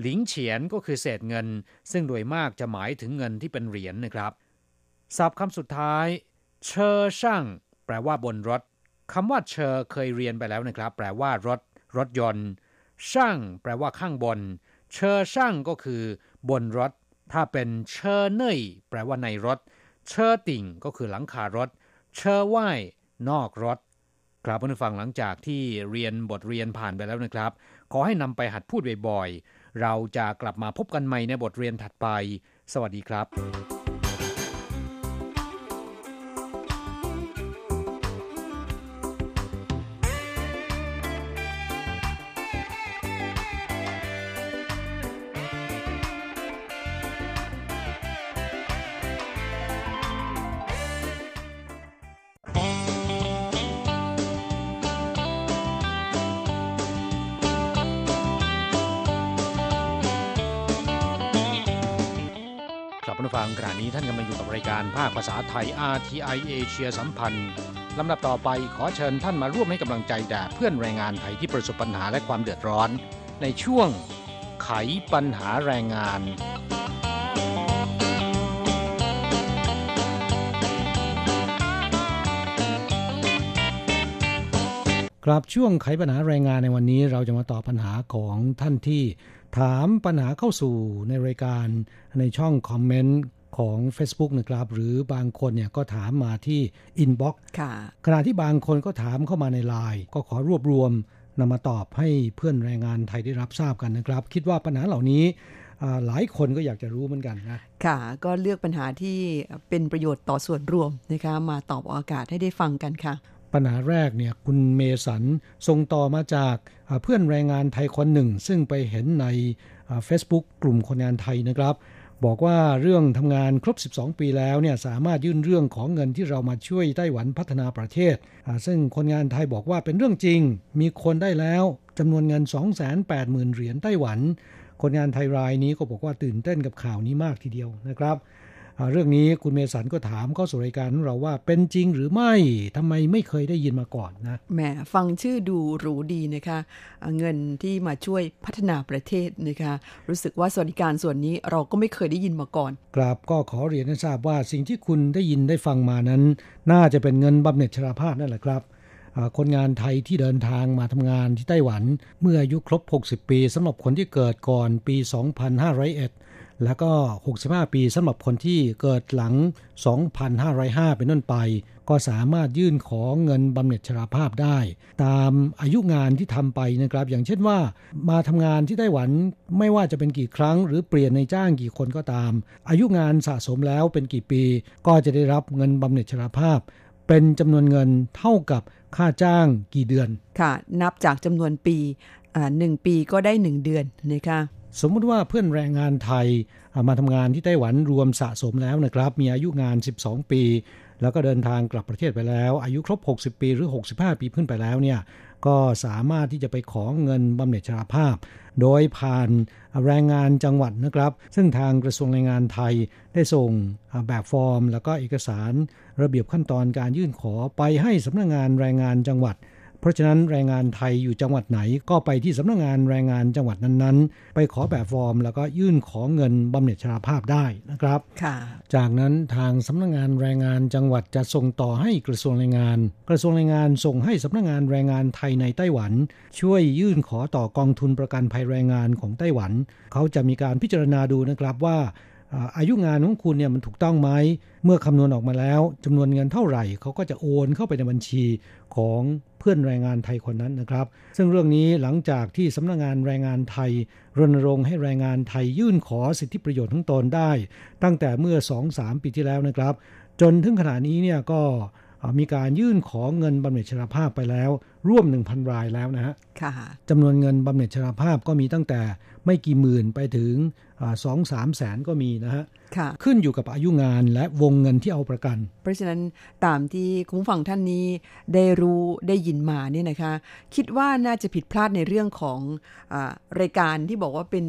หลิงเฉียนก็คือเศษเงิน ซึ่งโดยมากจะหมายถึงเงินที่เป็นเหรียญนนะครับศัพท์คำสุดท้าย เชอช่าง แปลว่าบนรถคำว่าเชอเคยเรียนไปแล้วนะครับ แปลว่ารถ รถยนต์ช่าง แปลว่าข้างบน เชเชอช่างก็คือบนรถ ถ้าเป็นเชอเนยแปลว่าในรถ เชอติ่งก็คือหลังคารถ เชอว่ายนอกรถ ครับเพื่อนฟังหลังจากที่เรียนบทเรียนผ่านไปแล้วนะครับ ขอให้นำไปหัดพูดบ่อยๆ เราจะกลับมาพบกันใหม่ในบทเรียนถัดไป สวัสดีครับ ฟังขณะนี้ท่านกำลังอยู่กับรายการภาคภาษาไทย RTI เอเชียสัมพันธ์ลำดับต่อไปขอเชิญท่านมาร่วมให้กำลังใจแด่เพื่อนแรงงานไทยที่ประสบปัญหาและความเดือดร้อน ในช่วงไขปัญหาแรงงาน ครับช่วงไขปัญหาแรงงานในวันนี้เราจะมาตอบปัญหาของท่านที่ ถามปัญหาเข้าสู่ในรายการในช่องคอมเมนต์ของ Facebook นะครับ หรือบางคนเนี่ยก็ถามมาที่ inbox ขณะที่บางคนก็ถามเข้ามาในไลน์ก็ขอรวบรวมนำมาตอบให้เพื่อนแรงงานไทยได้รับทราบกันนะครับ คิดว่าปัญหาเหล่านี้หลายคนก็อยากจะรู้เหมือนกันนะค่ะก็เลือกปัญหาที่เป็นประโยชน์ต่อส่วนรวมนะคะมาตอบออกอากาศให้ได้ฟังกันค่ะ ปัญหาแรกเนี่ยคุณเมสันส่งต่อมาจากเพื่อนแรงงานไทยคนหนึ่ง ซึ่งไปเห็นใน Facebook กลุ่มคนงานไทยนะครับ บอกว่าเรื่องทำงานครบ 12 ปีแล้วเนี่ยสามารถยื่นเรื่องของเงินที่เรามาช่วยไต้หวันพัฒนาประเทศ ซึ่งคนงานไทยบอกว่าเป็นเรื่องจริง มีคนได้แล้วจำนวนเงิน 280,000 เหรียญไต้หวัน คนงานไทยรายนี้ก็บอกว่าตื่นเต้นกับข่าวนี้มากทีเดียวนะครับ เรื่องนี้คุณเมสันก็ถามเข้าสู่รายการของเราว่าเป็นจริงหรือไม่ทำไมไม่เคยได้ยินมาก่อนนะแหมฟังชื่อดูหรูดีนะคะ เงินที่มาช่วยพัฒนาประเทศนะคะ รู้สึกว่าสวัสดิการส่วนนี้เราก็ไม่เคยได้ยินมาก่อนกราบก็ขอเรียนให้ทราบว่าสิ่งที่คุณได้ยินได้ฟังมานั้น น่าจะเป็นเงินบำเหน็จชราภาพนั่นแหละครับคนงานไทยที่เดินทางมาทำงานที่ไต้หวัน เมื่ออายุครบ 60 ปีสำหรับคนที่เกิดก่อนปี 2501 แล้วก็ 65 ปีสำหรับคนที่เกิดหลัง 2,505 เป็นต้นไป ก็สามารถยื่นขอเงินบำเหน็จชราภาพได้ ตามอายุงานที่ทำไปนะครับ อย่างเช่นว่า มาทำงานที่ไต้หวันไม่ว่าจะเป็นกี่ครั้ง หรือเปลี่ยนในจ้างกี่คนก็ตาม อายุงานสะสมแล้วเป็นกี่ปี ก็จะได้รับเงินบำเหน็จชราภาพ เป็นจำนวนเงินเท่ากับค่าจ้างกี่เดือน ค่ะ นับจากจำนวนปีหนึ่งปีก็ได้หนึ่งเดือนนะคะ สมมุติว่าเพื่อนแรงงานไทยมาทำงานที่ไต้หวันรวมสะสมแล้วนะครับ มีอายุงาน 12 ปี แล้วก็เดินทางกลับประเทศไปแล้ว อายุครบ 60 ปีหรือ 65 ปีขึ้นไปแล้วเนี่ยก็สามารถที่จะไปขอเงินบำเหน็จชราภาพ โดยผ่านแรงงานจังหวัดนะครับ ซึ่งทางกระทรวงแรงงานไทยได้ส่งแบบฟอร์ม แล้วก็เอกสารระเบียบขั้นตอนการยื่นขอไปให้สำนักงงานแรงงานจังหวัด เพราะฉะนั้นแรงงานไทยอยู่จังหวัดไหนก็ไปที่สำนักงงานแรงงานจังหวัดนั้นๆ ไปขอแบบฟอร์ม แล้วก็ยื่นขอเงินบำเหน็จชราภาพได้นะครับ จากนั้นทางสำนักงงานแรงงานจังหวัดจะส่งต่อให้กระทรวงแรงงาน กระทรวงแรงงานส่งให้สำนักงงานแรงงานไทยในไต้หวัน ช่วยยื่นขอต่อกองทุนประกันภัยแรงงานของไต้หวัน เขาจะมีการพิจารณาดูนะครับว่าอายุงานของคุณเนี่ยมันถูกต้องไหม เมื่อคำนวณออกมาแล้วจำนวนเงินเท่าไหร่เขาก็จะโอนเข้าไปในบัญชีของเพื่อนแรงงานไทยคนนั้นนะครับ ซึ่งเรื่องนี้หลังจากที่สำนักงงานแรงงานไทย รณรงค์ให้แรงงานไทยยื่นขอสิทธิประโยชน์ทั้งตนได้ ตั้งแต่เมื่อ 2-3 ปีที่แล้วนะครับ จนถึงขณะนี้เนี่ยก็มีการยื่นขอเงินบำเหน็จชราภาพไปแล้ว ร่วม 1,000 รายแล้วนะฮะจำนวนเงินบำเหน็จชราภาพก็มีตั้งแต่ไม่กี่หมื่นไปถึงสองสามแสนก็มีนะฮะขึ้นอยู่กับอายุงานและวงเงินที่เอาประกัน เพราะฉะนั้นตามที่คุณฟังท่านนี้ได้รู้ได้ยินมาเนี่ยนะคะ คิดว่าน่าจะผิดพลาดในเรื่องของอรายการที่บอกว่าเป็น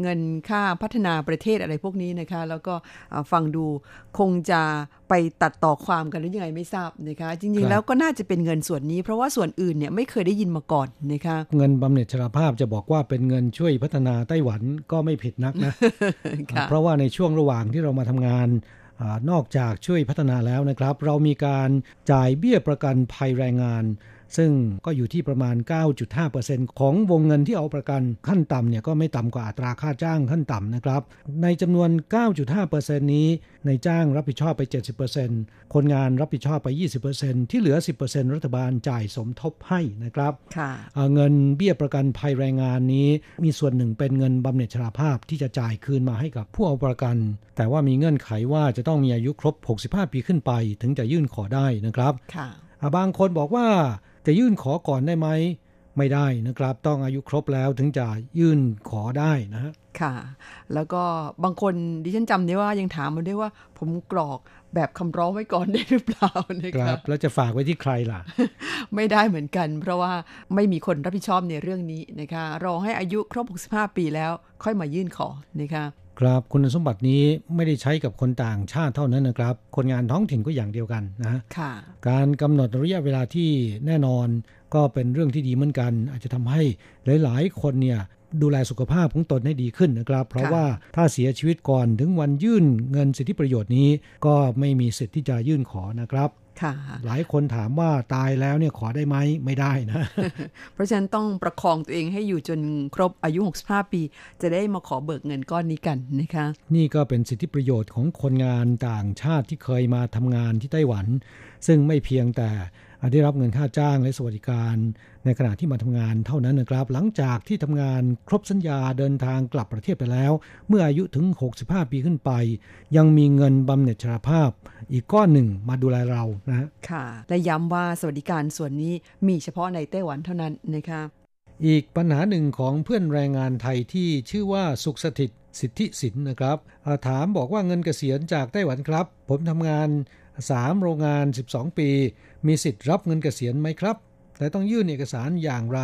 เงินค่าพัฒนาประเทศอะไรพวกนี้นะคะ แล้วก็ฟังดูคงจะไปตัดต่อความกันหรือยังไงไม่ทราบนะคะ จริงๆแล้วก็น่าจะเป็นเงินส่วนนี้ เพราะว่าส่วนอื่นเนี่ยไม่เคยได้ยินมาก่อนนะคะเงินบำเหน็จชราภาพจะบอกว่าเป็นเงินช่วยพัฒนาไต้หวันก็ไม่ผิดนักนะ เพราะว่าในช่วงระหว่างที่เรามาทำงานอนอกจากช่วยพัฒนาแล้วนะครับ เรามีการจ่ายเบี้ยประกันภัยแรงงาน ซึ่งก็อยู่ที่ประมาณ 9.5%ของวงเงินที่เอาประกันขั้นต่ำเนี่ยก็ไม่ต่ำกว่าอัตราค่าจ้างขั้นต่ำนะครับ ในจำนวน 9.5%นี้ในจ้างรับผิดชอบไป 70%คนงานรับผิดชอบไป 20%ที่เหลือ 10%รัฐบาลจ่ายสมทบให้นะครับค่ะเงินเบี้ยประกันภัยแรงงานนี้ มีส่วนหนึ่งเป็นเงินบำเหน็จชราภาพที่จะจ่ายคืนมาให้กับผู้เอาประกัน แต่ว่ามีเงื่อนไขว่าจะต้องมีอายุครบ 65 ปีขึ้นไป ถึงจะยื่นขอได้นะครับค่ะบางคนบอกว่า จะยื่นขอก่อนได้ไหมไม่ได้นะครับ ต้องอายุครบแล้วถึงจะยื่นขอได้นะฮะค่ะ แล้วก็บางคนดิฉันจำได้ว่ายังถามมาด้วยว่า ผมกรอกแบบคำร้องไว้ก่อนได้หรือเปล่านะคครัรับบแล้วจะฝากไว้ที่ใครล่ะ ไม่ได้เหมือนกัน เพราะว่าไม่มีคนรับผิดชอบในเรื่องนี้นะคะ รอให้อายุครบ 65 ปีแล้วค่อยมายื่นขอนะคะ ครับคุณสมบัตินี้ไม่ได้ใช้กับคนต่างชาติเท่านั้นนะครับ คนงานท้องถิ่นก็อย่างเดียวกันนะฮะค่ะการกำหนดระยะเวลาที่แน่นอนก็เป็นเรื่องที่ดีเหมือนกัน อาจจะทำให้หลาย ๆ คนเนี่ยดูแลสุขภาพของตนให้ดีขึ้นนะครับ เพราะว่าถ้าเสียชีวิตก่อนถึงวันยื่นเงินสิทธิประโยชน์นี้ ก็ไม่มีสิทธิ์ที่จะยื่นขอนะครับค่ะ หลายคนถามว่าตายแล้วเนี่ยขอได้ไหมไม่ได้นะ เพราะฉะนั้นต้องประคองตัวเองให้อยู่จนครบอายุ 65 ปี จะได้มาขอเบิกเงินก้อนนี้กันนะคะ นี่ก็เป็นสิทธิประโยชน์ของคนงานต่างชาติที่เคยมาทำงานที่ไต้หวัน ซึ่งไม่เพียงแต่ ได้รับเงินค่าจ้างและสวัสดิการ ในขณะที่มาทำงานเท่านั้นนะครับ หลังจากที่ทำงานครบสัญญาเดินทางกลับประเทศไปแล้ว เมื่ออายุถึง 65 ปีขึ้นไป ยังมีเงินบำเหน็จชราภาพ อีกก้อนหนึ่งมาดูแลเรานะค่ะ และย้ำว่าสวัสดิการส่วนนี้มีเฉพาะในไต้หวันเท่านั้นนะคะอีกปัญหาหนึ่งของเพื่อนแรงงานไทยที่ชื่อว่าสุขสถิตสิทธิสินนะครับ ถามบอกว่าเงินเกษียณจากไต้หวันครับ ผมทำงาน 3 โรงงาน 12 ปี มีสิทธิ์รับเงินเกษียณไหมครับแต่ต้องยื่นเอกสารอย่างไร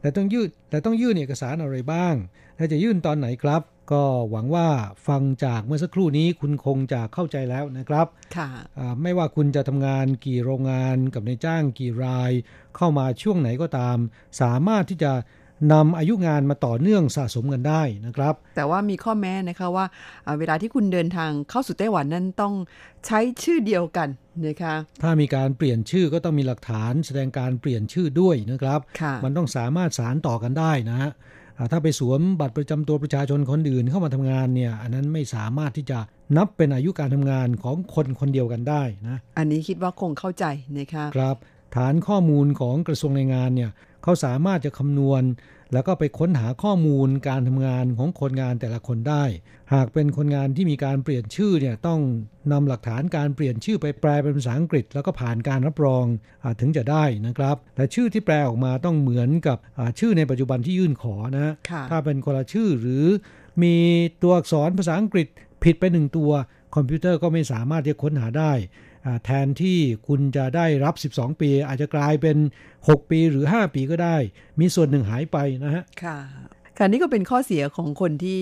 และต้องยื่นและต้องยื่นเอกสารอะไรบ้าง และจะยื่นตอนไหนครับ ก็หวังว่าฟังจากเมื่อสักครู่นี้คุณคงจะเข้าใจแล้วนะครับค่ะไม่ว่าคุณจะทำงานกี่โรงงานกับนายจ้างกี่ราย เข้ามาช่วงไหนก็ตาม สามารถที่จะ นำอายุงานมาต่อเนื่องสะสมกันได้นะครับ แต่ว่ามีข้อแม้นะคะว่าเวลาที่คุณเดินทางเข้าสู่ไต้หวันนั้นต้องใช้ชื่อเดียวกันนะคะถ้ามีการเปลี่ยนชื่อก็ต้องมีหลักฐานแสดงการเปลี่ยนชื่อด้วยนะครับ มันต้องสามารถสารต่อกันได้นะฮะถ้าไปสวมบัตรประจำตัวประชาชนคนอื่นเข้ามาทำงานเนี่ย อันนั้นไม่สามารถที่จะนับเป็นอายุการทำงานของคนคนเดียวกันได้นะ อันนี้คิดว่าคงเข้าใจนะคะครับ ฐานข้อมูลของกระทรวงแรงงานเนี่ย เขาสามารถจะคำนวณ แล้วก็ไปค้นหาข้อมูลการทำงานของคนงานแต่ละคนได้ หากเป็นคนงานที่มีการเปลี่ยนชื่อเนี่ยต้องนำหลักฐานการเปลี่ยนชื่อไปแปลเป็นภาษาอังกฤษ แล้วก็ผ่านการรับรองอถึงจะได้นะครับและชื่อที่แปลออกมาต้องเหมือนกับชื่อในปัจจุบันที่ยื่นขอนะถ้าเป็นคนละชื่อหรือมีตัวอักษรภาษาอังกฤษผิดไปหนึ่งตัว คอมพิวเตอร์ก็ไม่สามารถที่จะค้นหาได้ แทนที่คุณจะได้รับ 12 ปี อาจจะกลายเป็น 6 ปีหรือ 5 ปีก็ได้ มีส่วนหนึ่งหายไปนะฮะ ค่ะค่ะนี่ก็เป็นข้อเสียของคนที่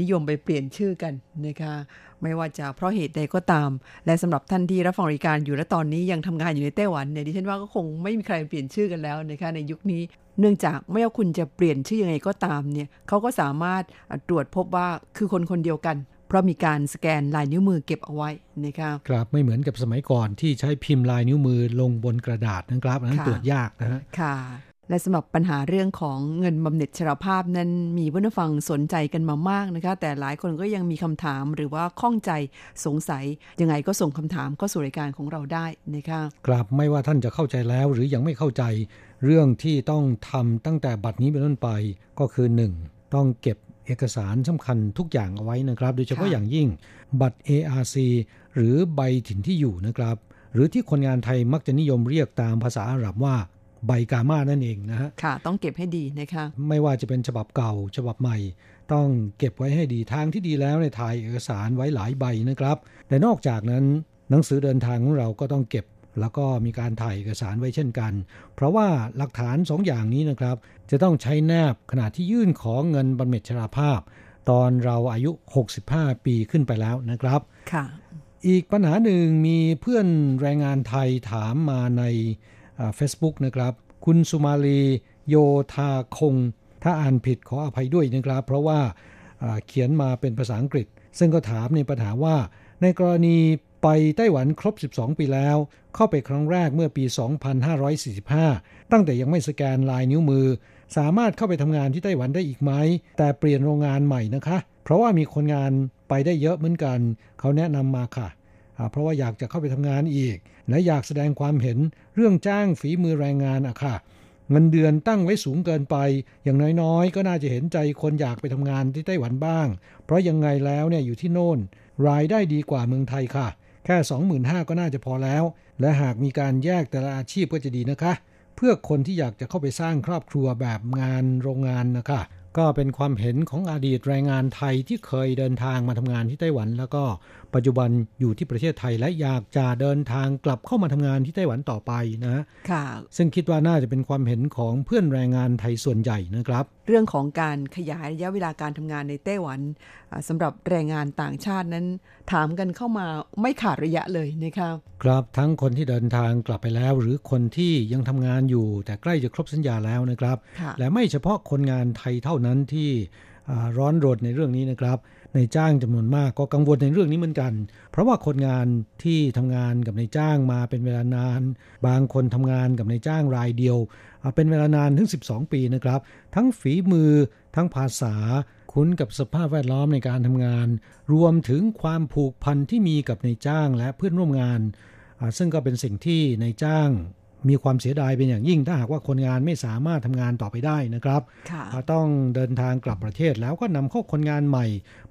นิยมไปเปลี่ยนชื่อกันนะคะไม่ว่าจะเพราะเหตุใดก็ตาม และสำหรับท่านที่รับฟังรายการอยู่และตอนนี้ยังทำงานอยู่ในไต้หวันเนี่ยดิฉันว่าก็คงไม่มีใครเปลี่ยนชื่อกันแล้วนะคะในยุคนี้ เนื่องจากไม่ว่าคุณจะเปลี่ยนชื่อยังไงก็ตามเนี่ยเขาก็สามารถตรวจพบว่าคือคนคนเดียวกัน เพราะมีการสแกนลายนิ้วมือเก็บเอาไว้นะคะครับไม่เหมือนกับสมัยก่อนที่ใช้พิมพ์ลายนิ้วมือลงบนกระดาษนะครับอันนั้นตรวจยากนะฮะค่ะ และสำหรับปัญหาเรื่องของเงินบำเหน็จชราภาพนั้นมีผู้ฟังสนใจกันมามากนะคะ แต่หลายคนก็ยังมีคำถามหรือว่าข้องใจสงสัยยังไงก็ส่งคำถามเข้าสู่รายการของเราได้นะคะครับไม่ว่าท่านจะเข้าใจแล้วหรือยังไม่เข้าใจ เรื่องที่ต้องทำตั้งแต่บัดนี้เป็นต้นไปก็คือ 1. ต้องเก็บ เอกสารสำคัญทุกอย่างเอาไว้นะครับ โดยเฉพาะอย่างยิ่งบัตร ARC หรือใบถิ่นที่อยู่นะครับ หรือที่คนงานไทยมักจะนิยมเรียกตามภาษาอาหรับว่าใบกามานั่นเองนะฮะค่ะ ต้องเก็บให้ดีนะคะ ไม่ว่าจะเป็นฉบับเก่าฉบับใหม่ ต้องเก็บไว้ให้ดีทางที่ดีแล้วในถ่ายเอกสารไว้หลายใบนะครับ แต่นอกจากนั้นหนังสือเดินทางของเราก็ต้องเก็บ แล้วก็มีการถ่ายเอกสารไว้เช่นกัน เพราะว่าหลักฐาน2ออย่างนี้นะครับ จะต้องใช้แนบขณะที่ยื่นขอเงินบำเหน็จชราภาพ ตอนเราอายุ 65 ปีขึ้นไปแล้วนะครับค่ะอีกปัญหาหนึ่งมีเพื่อนแรงงานไทยถามมาในเฟซบุ๊กนะครับ คุณสุมาลีโยธาคง ถ้าอ่านผิดขออภัยด้วยนะครับ เพราะว่าเขียนมาเป็นภาษาอังกฤษ ซึ่งก็ถามในปัญหาว่า ในกรณี ไปไต้หวันครบ 12 ปีแล้ว เข้าไปครั้งแรกเมื่อปี 2545 ตั้งแต่ยังไม่สแกนลายนิ้วมือ สามารถเข้าไปทำงานที่ไต้หวันได้อีกไหม แต่เปลี่ยนโรงงานใหม่นะคะ เพราะว่ามีคนงานไปได้เยอะเหมือนกัน เขาแนะนำมาค่ะ เพราะว่าอยากจะเข้าไปทำงานอีก และอยากแสดงความเห็นเรื่องจ้างฝีมือแรงงานอะค่ะ เงินเดือนตั้งไว้สูงเกินไป อย่างน้อยๆ ก็น่าจะเห็นใจคนอยากไปทำงานที่ไต้หวันบ้าง เพราะยังไงแล้วเนี่ยอยู่ที่โน่น รายได้ดีกว่าเมืองไทยค่ะ แค่25,000ก็น่าจะพอแล้ว และหากมีการแยกแต่ละอาชีพก็จะดีนะคะ เพื่อคนที่อยากจะเข้าไปสร้างครอบครัวแบบงานโรงงานนะคะ ก็เป็นความเห็นของอดีตแรงงานไทยที่เคยเดินทางมาทำงานที่ไต้หวัน แล้วก็ปัจจุบันอยู่ที่ประเทศไทยและอยากจะเดินทางกลับเข้ามาทำงานที่ไต้หวันต่อไปนะค่ะ ซึ่งคิดว่าน่าจะเป็นความเห็นของเพื่อนแรงงานไทยส่วนใหญ่นะครับเรื่องของการขยายระยะเวลาการทำงานในไต้หวันสำหรับแรงงานต่างชาตินั้น ถามกันเข้ามาไม่ขาดระยะเลยนะครับครับทั้งคนที่เดินทางกลับไปแล้ว หรือคนที่ยังทำงานอยู่ แต่ใกล้จะครบสัญญาแล้วนะครับ และไม่เฉพาะคนงานไทยเท่านั้นที่ร้อนรนในเรื่องนี้นะครับ ในจ้างจำนวนมากก็กังวลในเรื่องนี้เหมือนกัน เพราะว่าคนงานที่ทำงานกับในจ้างมาเป็นเวลานาน บางคนทำงานกับในจ้างรายเดียว เป็นเวลานานถึง 12 ปีนะครับ ทั้งฝีมือทั้งภาษาคุ้นกับสภาพแวดล้อมในการทำงาน รวมถึงความผูกพันที่มีกับในจ้างและเพื่อนร่วมงาน ซึ่งก็เป็นสิ่งที่ในจ้าง มีความเสียดายเป็นอย่างยิ่ง ถ้าหากว่าคนงานไม่สามารถทำงานต่อไปได้นะครับต้องเดินทางกลับประเทศแล้วก็นำเข้าคนงานใหม่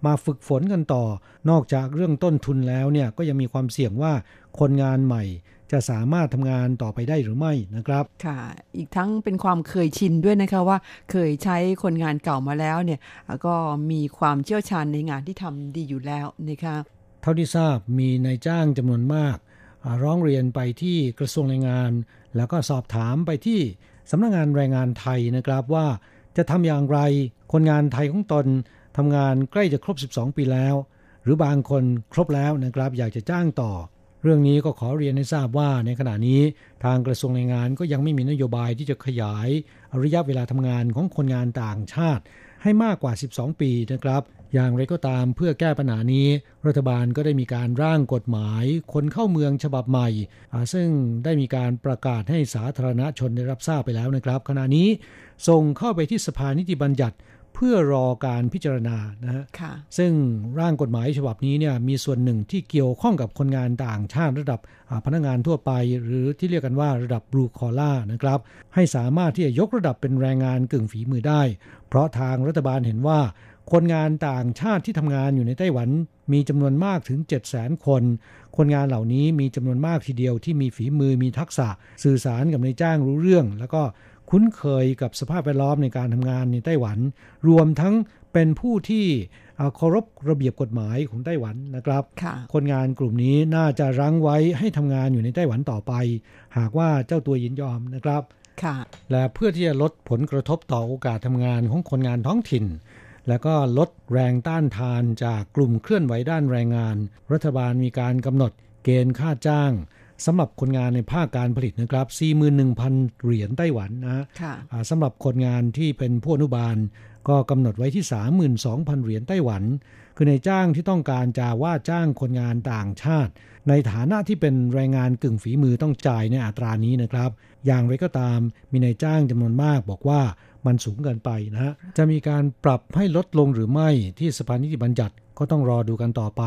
มาฝึกฝนกันต่อ นอกจากเรื่องต้นทุนแล้วเนี่ยก็ยังมีความเสี่ยงว่าคนงานใหม่ จะสามารถทำงานต่อไปได้หรือไม่นะครับ ค่ะ อีกทั้งเป็นความเคยชินด้วยนะคะว่าเคยใช้คนงานเก่ามาแล้วเนี่ยก็มีความเชี่ยวชาญในงานที่ทำดีอยู่แล้วนะคะเท่าที่ทราบมีนายจ้างจำนวนมากร้องเรียนไปที่กระทรวงแรงงาน แล้วก็สอบถามไปที่สำนักงงานแรงงานไทยนะครับว่าจะทำอย่างไรคนงานไทยของตนทำงานใกล้จะครบ 12 ปีแล้ว หรือบางคนครบแล้วนะครับ อยากจะจ้างต่อ เรื่องนี้ก็ขอเรียนให้ทราบว่าในขณะนี้ทางกระทรวงแรงงานก็ยังไม่มีนโยบายที่จะขยายระยะเวลาทำงานของคนงานต่างชาติให้มากกว่า 12 ปีนะครับ อย่างไรก็ตามเพื่อแก้ปัญหานี้ รัฐบาลก็ได้มีการร่างกฎหมายคนเข้าเมืองฉบับใหม่ ซึ่งได้มีการประกาศให้สาธารณชนได้รับทราบไปแล้วนะครับ ขณะนี้ส่งเข้าไปที่สภานิติบัญญัติเพื่อรอการพิจารณานะฮะซึ่งร่างกฎหมายฉบับนี้เนี่ยมีส่วนหนึ่งที่เกี่ยวข้องกับคนงานต่างชาติระดับพนักงานทั่วไป หรือที่เรียกกันว่าระดับบลูคอล่านะครับ ให้สามารถที่จะยกระดับเป็นแรงงานกึ่งฝีมือได้ เพราะทางรัฐบาลเห็นว่า คนงานต่างชาติที่ทำงานอยู่ในไต้หวันมีจำนวนมากถึง 7 0 0 0 0 0 คน คนงานเหล่านี้มีจำนวนมากทีเดียวที่มีฝีมือมีทักษะสื่อสารกับนายจ้างรู้เรื่อง แล้วก็คุ้นเคยกับสภาพแวดล้อมในการทำงานในไต้หวัน รวมทั้งเป็นผู้ที่เคารพระเบียบกฎหมายของไต้หวันนะครับคนงานกลุ่มนี้น่าจะรั้งไว้ให้ทำงานอยู่ในไต้หวันต่อไป หากว่าเจ้าตัวยินยอมนะครับและเพื่อที่จะลดผลกระทบต่อโอกาสทำงานของคนงานท้องถิ่น แล้วก็ลดแรงต้านทานจากกลุ่มเคลื่อนไหวด้านแรงงาน รัฐบาลมีการกำหนดเกณฑ์ค่าจ้างสำหรับคนงานในภาคการผลิตนะครับ 41,000 เหรียญไต้หวันนะสำหรับคนงานที่เป็นผู้อนุบาล ก็กำหนดไว้ที่ 32,000 เหรียญไต้หวัน คือในจ้างที่ต้องการจะว่าจ้างคนงานต่างชาติ ในฐานะที่เป็นแรงงานกึ่งฝีมือต้องจ่ายในอัตรานี้นะครับ อย่างไรก็ตามมีในจ้างจำนวนมากบอกว่า มันสูงเกินไปนะฮะจะมีการปรับให้ลดลงหรือไม่ที่สภานิติบัญญัติก็ต้องรอดูกันต่อไป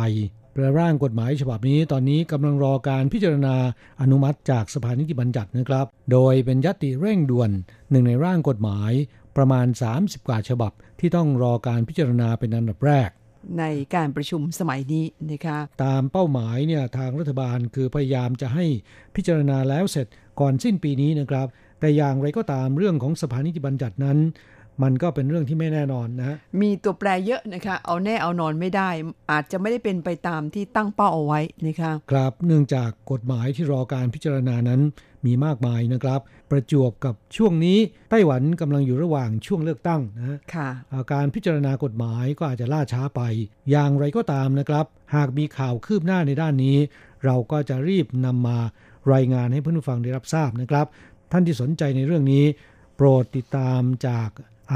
ร่างกฎหมายฉบับนี้ตอนนี้กำลังรอการพิจารณาอนุมัติจากสภานิติบัญญัตินะครับ โดยเป็นยติเร่งด่วนหนึ่งในร่างกฎหมายประมาณ 30 กว่าฉบับ ที่ต้องรอการพิจารณาเป็นอันดับแรก ในการประชุมสมัยนี้นะคะตามเป้าหมายเนี่ยทางรัฐบาลคือพยายามจะให้พิจารณาแล้วเสร็จก่อนสิ้นปีนี้นะครับ แต่อย่างไรก็ตามเรื่องของสภานิติบัญญัตินั้น มันก็เป็นเรื่องที่ไม่แน่นอนนะมีตัวแปรเยอะนะคะ เอาแน่เอานอนไม่ได้ อาจจะไม่ได้เป็นไปตามที่ตั้งเป้าเอาไว้นะคะครับเนื่องจากกฎหมายที่รอการพิจารณานั้นมีมากมายนะครับ ประจวบกับช่วงนี้ไต้หวันกำลังอยู่ระหว่างช่วงเลือกตั้งนะค่ะการพิจารณากฎหมายก็อาจจะล่าช้าไป อย่างไรก็ตามนะครับ หากมีข่าวคืบหน้าในด้านนี้ เราก็จะรีบนำมารายงานให้เพื่อนผู้ฟังได้รับทราบนะครับ ท่านที่สนใจในเรื่องนี้ โปรดติดตามจาก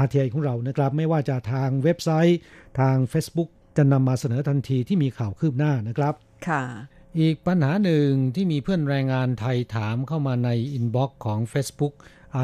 RTI ของเรานะครับ ไม่ว่าจะทางเว็บไซต์ ทาง Facebook จะนำมาเสนอทันทีที่มีข่าวคืบหน้านะครับ ค่ะ อีกปัญหาหนึ่งที่มีเพื่อนแรงงานไทยถามเข้ามาใน inbox ของ Facebook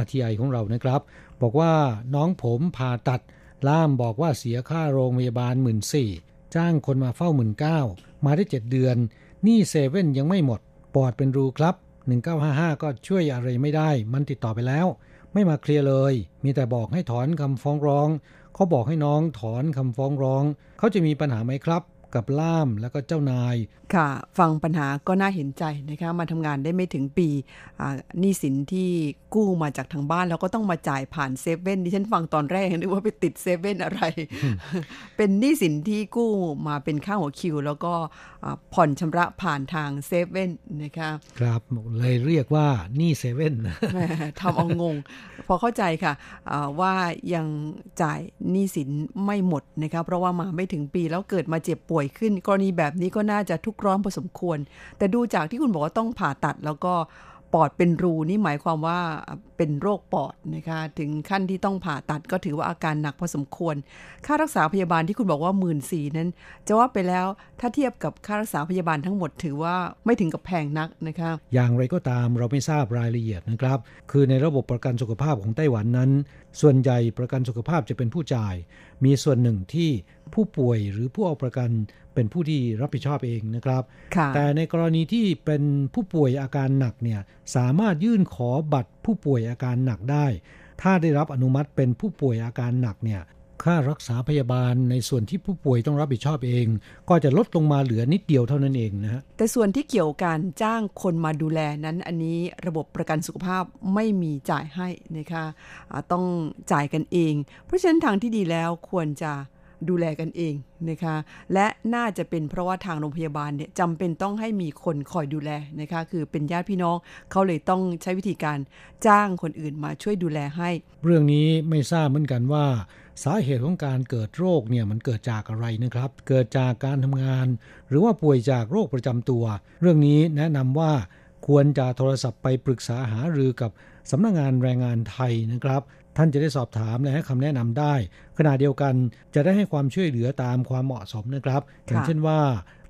RTI ของเรานะครับ บอกว่าน้องผมผ่าตัด ล่ามบอกว่าเสียค่าโรงพยาบาลหมื่นสี่จ้างคนมาเฝ้าหมื่นเก้ามาได้เจ็ดเดือนหนี้เซเว่นยังไม่หมด ปอดเป็นรูครับ 1955 ก็ช่วยอะไรไม่ได้ มันติดต่อไปแล้ว ไม่มาเคลียร์เลย มีแต่บอกให้ถอนคำฟ้องร้อง เขาบอกให้น้องถอนคำฟ้องร้อง เขาจะมีปัญหาไหมครับ กับล่ามแล้วก็เจ้านาย ค่ะ ฟังปัญหาก็น่าเห็นใจนะคะมาทำงานได้ไม่ถึงปีหนี้สินที่กู้มาจากทางบ้านแล้วก็ต้องมาจ่ายผ่านเซเว่นดิฉันฟังตอนแรกนึกว่าไปติดเซเว่นอะไร เป็นหนี้สินที่กู้มาเป็นค่าหัวคิว แล้วก็ผ่อนชำระผ่านทางเซเว่นนะคะครับเลยเรียกว่าหนี้เซเว่นทำเอางง พอเข้าใจค่ะว่ายังจ่ายหนี้สินไม่หมดนะคะเพราะว่ามาไม่ถึงปีแล้วเกิดมาเจ็บป่วยขึ้น กรณีแบบนี้ก็น่าจะทุกร้อนพอสมควร แต่ดูจากที่คุณบอกว่าต้องผ่าตัดแล้วก็ปอดเป็นรูนี่หมายความว่าเป็นโรคปอดนะคะถึงขั้นที่ต้องผ่าตัดก็ถือว่าอาการหนักพอสมควร ค่ารักษาพยาบาลที่คุณบอกว่าหมื่นสี่นั้น จะว่าไปแล้วถ้าเทียบกับค่ารักษาพยาบาลทั้งหมดถือว่าไม่ถึงกับแพงนักนะคะอย่างไรก็ตามเราไม่ทราบรายละเอียดนะครับ คือในระบบประกันสุขภาพของไต้หวันนั้น ส่วนใหญ่ประกันสุขภาพจะเป็นผู้จ่าย มีส่วนหนึ่งที่ ผู้ป่วยหรือผู้เอาประกันเป็นผู้ที่รับผิดชอบเองนะครับ แต่ในกรณีที่เป็นผู้ป่วยอาการหนักเนี่ยสามารถยื่นขอบัตรผู้ป่วยอาการหนักได้ ถ้าได้รับอนุมัติเป็นผู้ป่วยอาการหนักเนี่ยค่ารักษาพยาบาลในส่วนที่ผู้ป่วยต้องรับผิดชอบเอง ก็จะลดลงมาเหลือนิดเดียวเท่านั้นเองนะฮะแต่ส่วนที่เกี่ยวการจ้างคนมาดูแลนั้นอันนี้ระบบประกันสุขภาพไม่มีจ่ายให้นะคะะต้องจ่ายกันเอง เพราะฉะนั้นทางที่ดีแล้วควรจะ ดูแลกันเองนะคะ และน่าจะเป็นเพราะว่าทางโรงพยาบาลเนี่ยจำเป็นต้องให้มีคนคอยดูแลนะคะ คือเป็นญาติพี่น้องเขาเลยต้องใช้วิธีการจ้างคนอื่นมาช่วยดูแลให้ เรื่องนี้ไม่ทราบเหมือนกันว่า สาเหตุของการเกิดโรคเนี่ยมันเกิดจากอะไรนะครับ เกิดจากการทำงาน หรือว่าป่วยจากโรคประจำตัว เรื่องนี้แนะนำว่าควรจะโทรศัพท์ไปปรึกษาหารือกับสำนักงงานแรงงานไทยนะครับ ท่านจะได้สอบถามและให้คำแนะนำได้ ขณะเดียวกันจะได้ให้ความช่วยเหลือตามความเหมาะสมนะครับ อย่างเช่นว่า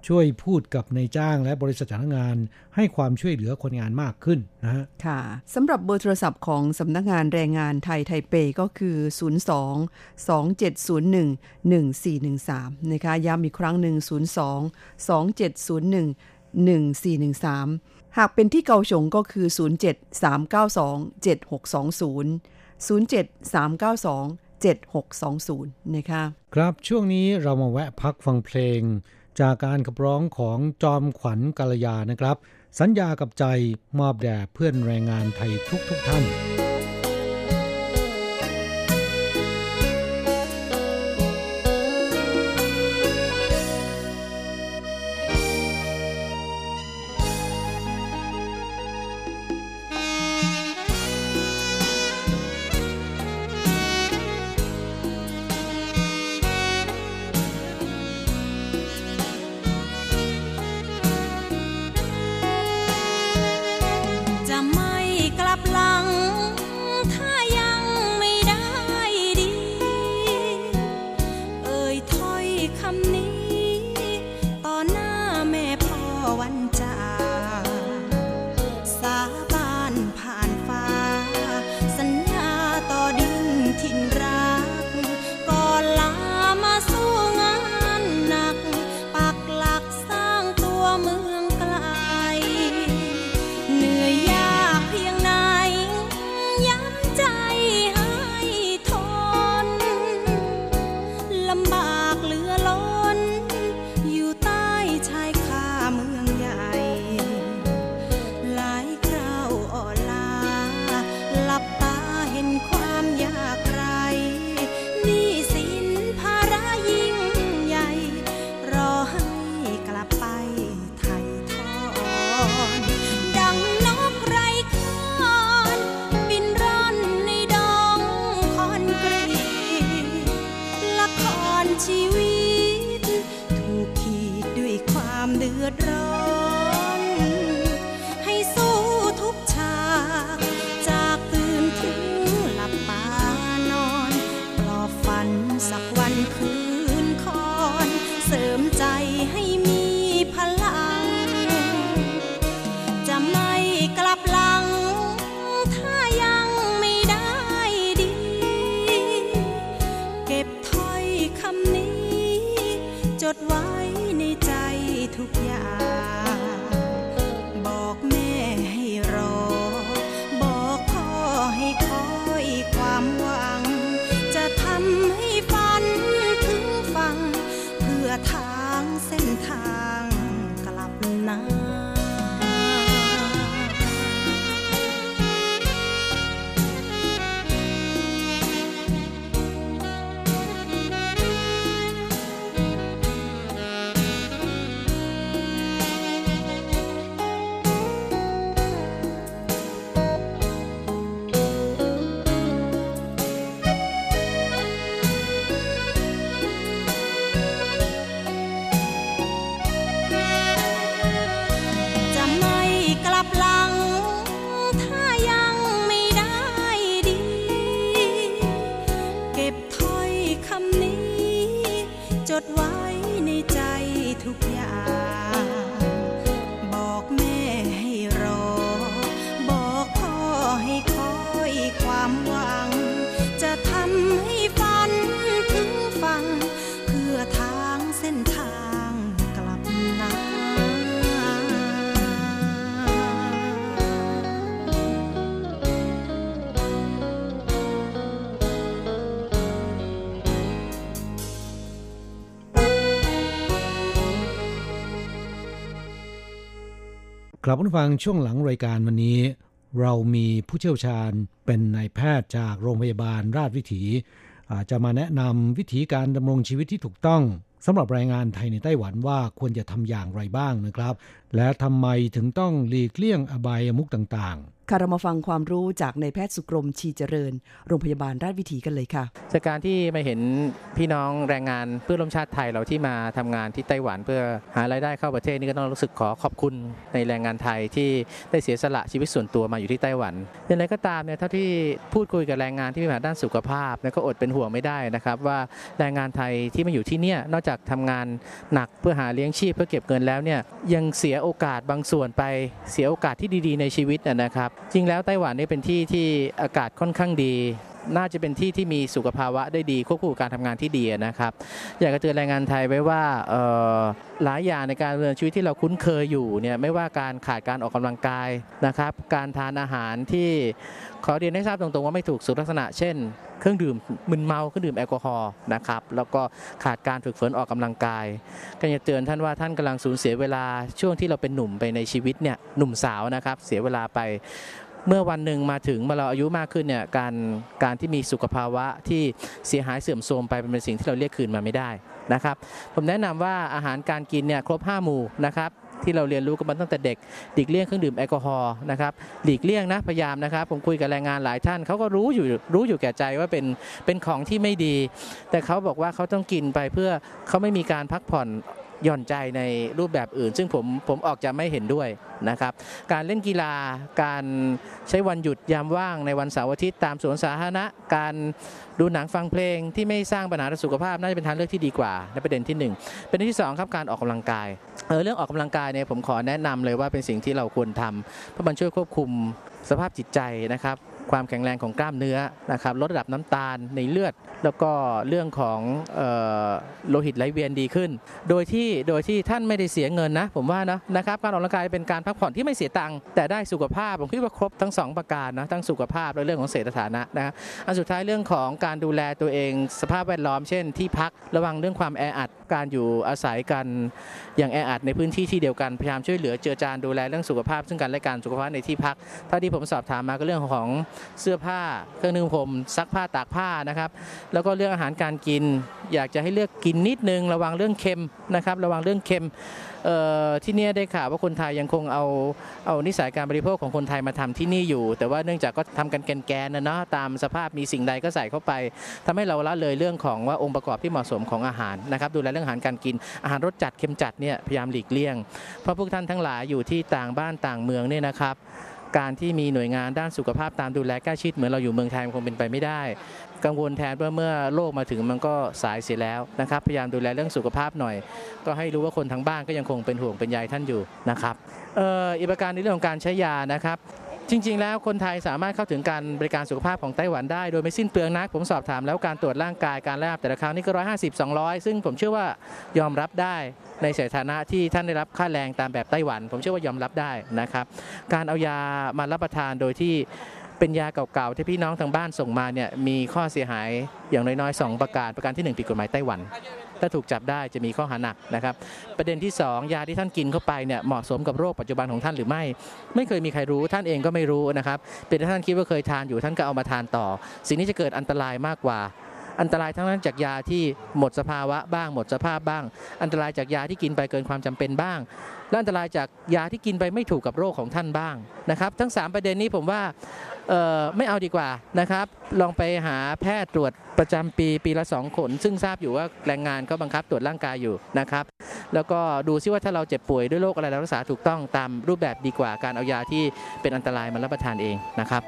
ช่วยพูดกับนายจ้างและบริษัทจ้างงาน ให้ความช่วยเหลือคนงานมากขึ้นนะฮะค่ะสำหรับเบอร์โทรศัพท์ของสำนักงานแรงงานไทยไทเปก็คือ 02 2701 1413 นะคะย้ำอีกครั้งหนึ่ง 02 2701 1413 หากเป็นที่เกาฉงก็คือ 07 392 7620 07392 7620 นะคะ ครับช่วงนี้เรามาแวะพักฟังเพลง จากการขับร้องของจอมขวัญกัลยานะครับ สัญญากับใจมอบแด่เพื่อนแรงงานไทยทุกๆทท่าน กลับมาฟังช่วงหลังรายการวันนี้ เรามีผู้เชี่ยวชาญเป็นนายแพทย์จากโรงพยาบาลราชวิถี จะมาแนะนำวิธีการดำรงชีวิตที่ถูกต้องสำหรับแรงงานไทยในไต้หวันว่าควรจะทำอย่างไรบ้างนะครับ และทำไมถึงต้องหลีกเลี่ยงอบายมุกต่างๆค่ะเรามาฟังความรู้จากในแพทย์สุกรมชีเจริญ โรงพยาบาลราชวิถีกันเลยค่ะจากการที่มาเห็นพี่น้องแรงงานเพื่อนร่วมชาติไทยเราที่มาทำงานที่ไต้หวันเพื่อหารายได้เข้าประเทศนี่ก็ต้องรู้สึกขอขอบคุณในแรงงานไทยที่ได้เสียสละชีวิตส่วนตัวมาอยู่ที่ไต้หวันอย่างไรก็ตามเนี่ยเท่าที่พูดคุยกับแรงงานที่มีปัญหาด้านสุขภาพนะก็อดเป็นห่วงไม่ได้นะครับว่าแรงงานไทยที่มาอยู่ที่เนี่ยนอกจากทำงานหนักเพื่อหาเลี้ยงชีพเพื่อเก็บเงินแล้วเนี่ยยังเสียโอกาสบางส่วนไปเสียโอกาสที่ดีๆ ในชีวิตนะนะครับจริงแล้วไต้หวันนี่เป็นที่ที่อากาศค่อนข้างดี น่าจะเป็นที่ที่มีสุขภาวะได้ดีควบคู่กับการทำงานที่ดีนะครับ อยากจะเตือนแรงงานไทยไว้ว่าหลายอย่างในการดำเนินชีวิตที่เราคุ้นเคยอยู่เนี่ยไม่ว่าการขาดการออกกำลังกายนะครับ การทานอาหารที่ ขอเรียนให้ทราบตรงๆว่าไม่ถูกสุลักษณะเช่น เครื่องดื่มมึนเมาเครื่องดื่มแอลกอฮอล์นะครับแล้วก็ขาดการฝึกฝนออกกำลังกายก็อยาเตือนท่านว่าท่านกำลังสูญเสียเวลาช่วงที่เราเป็นหนุ่มไปในชีวิตเนี่ยหนุ่มสาวนะครับเสียเวลาไปเมื่อวันหนึ่งมาถึงเมื่อเราอายุมากขึ้นเนี่ยการการที่มีสุขภาวะที่เสียหายเสื่อมโทรมไปเป็นสิ่งที่เราเรียกคืนมาไม่ได้นะครับ ผมแนะนำว่าอาหารการกินเนี่ยครบ 5 หมู่นะครับ ที่เราเรียนรู้กันมาตั้งแต่เด็กหลีกเลี่ยงเครื่องดื่มแอลกอฮอล์นะครับหลีกเลี่ยงนะพยายามนะครับ ผมคุยกับแรงงานหลายท่านเขาก็รู้อยู่รู้อยู่แก่ใจว่าเป็นเป็นของที่ไม่ดี แต่เขาบอกว่าเขาต้องกินไปเพื่อเขาไม่มีการพักผ่อน ย่อนใจในรูปแบบอื่น ซึ่งผมผมออกจะไม่เห็นด้วยนะครับ การเล่นกีฬาการใช้วันหยุดยามว่างในวันเสาร์อาทิตย์ตามสวนสาธารณะ การดูหนังฟังเพลงที่ไม่สร้างปัญหาสุขภาพน่าจะเป็นทางเลือกที่ดีกว่าในประเด็นที่หนึ่งประเด็นที่สองครับการออกกำลังกายเออเรื่องออกกำลังกายเนี่ยผมขอแนะนำเลยว่าเป็นสิ่งที่เราควรทำเพราะมันช่วยควบคุมสภาพจิตใจนะครับ ความแข็งแรงของกล้ามเนื้อนะครับลดระดับน้ำตาลในเลือด แล้วก็เรื่องของออโลหิตไหลเวียนดีขึ้น โดยที่โดยที่ท่านไม่ได้เสียเงินนะผมว่านะนะครับการออกกำลังกายเป็นการพักผ่อนที่ไม่เสียตังค์แต่ได้สุขภาพผมคิดว่าครบทั้งสองประการนะทั้งสุขภาพและเรื่องของเศรษฐฐานะนะอันสุดท้ายเรื่องของการดูแลตัวเองสภาพแวดล้อมเช่นที่พักระวังเรื่องความแออัด การอยู่อาศัยกันอย่างแออัดในพื้นที่ที่เดียวกันพยายามช่วยเหลือเจือจานดูแลเรื่องสุขภาพ ซึ่งกันและกันสุขภาพในที่พักเท่าที่ผมสอบถามมาก็เรื่องของเสื้อผ้า เครื่องนึ่งผมซักผ้าตากผ้านะครับ แล้วก็เรื่องอาหารการกิน อยากจะให้เลือกกินนิดนึง ระวังเรื่องเค็มนะครับ ระวังเรื่องเค็ม ที่นี่ได้ข่าวว่าคนไทยยังคงเอาเอานิสัยการบริโภคของคนไทยมาทำที่นี่อยู่ แต่ว่าเนื่องจากก็ทำกันแกนๆนะเนาะตามสภาพมีสิ่งใดก็ใส่เข้าไปทำให้เราละเลยเรื่องของว่าองค์ประกอบที่เหมาะสมของอาหารนะครับดูแลเรื่องอาหารการกินอาหารรสจัดเค็มจัดเนี่ยพยายามหลีกเลี่ยง เพราะพวกท่านทั้งหลายอยู่ที่ต่างบ้านต่างเมืองเนี่ยนะครับ การที่มีหน่วยงานด้านสุขภาพตามดูแลใกล้ชิดเหมือนเราอยู่เมืองไทยมันคงเป็นไปไม่ได้ กังวลแทนว่าเมื่อโรคมาถึงมันก็สายเสียแล้วนะครับ พยายามดูแลเรื่องสุขภาพหน่อย ก็ให้รู้ว่าคนทั้งบ้านก็ยังคงเป็นห่วงเป็นใยท่านอยู่นะครับอ่ออีกประการในเรื่องของการใช้ยานะครับ จริง ๆ แล้วคนไทยสามารถเข้าถึงการบริการสุขภาพของไต้หวันได้โดยไม่สิ้นเปลืองนัก ผมสอบถามแล้วการตรวจร่างกายการแลบแต่ละครั้งนี่ก็ร้อยห้าสิบสองร้อยซึ่งผมเชื่อว่ายอมรับได้ในสถานะที่ท่านได้รับค่าแรงตามแบบไต้หวัน ผมเชื่อว่ายอมรับได้นะครับการเอายามารับประทานโดยที่เป็นยาเก่าๆที่พี่น้องทางบ้านส่งมาเนี่ยมีข้อเสียหายอย่างน้อยๆ 2 ประการประการที่ 1 ผิดกฎหมายไต้หวัน ถ้าถูกจับได้จะมีข้อหาหนักนะครับ ประเด็นที่ 2 ยาที่ท่านกินเข้าไปเนี่ยเหมาะสมกับโรคปัจจุบันของท่านหรือไม่ ไม่เคยมีใครรู้ท่านเองก็ไม่รู้นะครับเป็นท่านคิดว่าเคยทานอยู่ท่านก็เอามาทานต่อ สิ่งนี้จะเกิดอันตรายมากกว่า อันตรายทั้งนั้นจากยาที่หมดสภาวะบ้าง หมดสภาพบ้าง อันตรายจากยาที่กินไปเกินความจำเป็นบ้าง และอันตรายจากยาที่กินไปไม่ถูกกับโรคของท่านบ้างนะครับ ทั้ง 3 ประเด็นนี้ผมว่าไม่เอาดีกว่านะครับ ลองไปหาแพทย์ตรวจประจำปีปีละ2คนซึ่งทราบอยู่ว่าแรงงานเขาบังคับตรวจร่างกายอยู่นะครับ แล้วก็ดูซิว่าถ้าเราเจ็บป่วยด้วยโรคอะไรเรารักษาถูกต้องตามรูปแบบดีกว่าการเอายาที่เป็นอันตรายมารับประทานเองนะครับ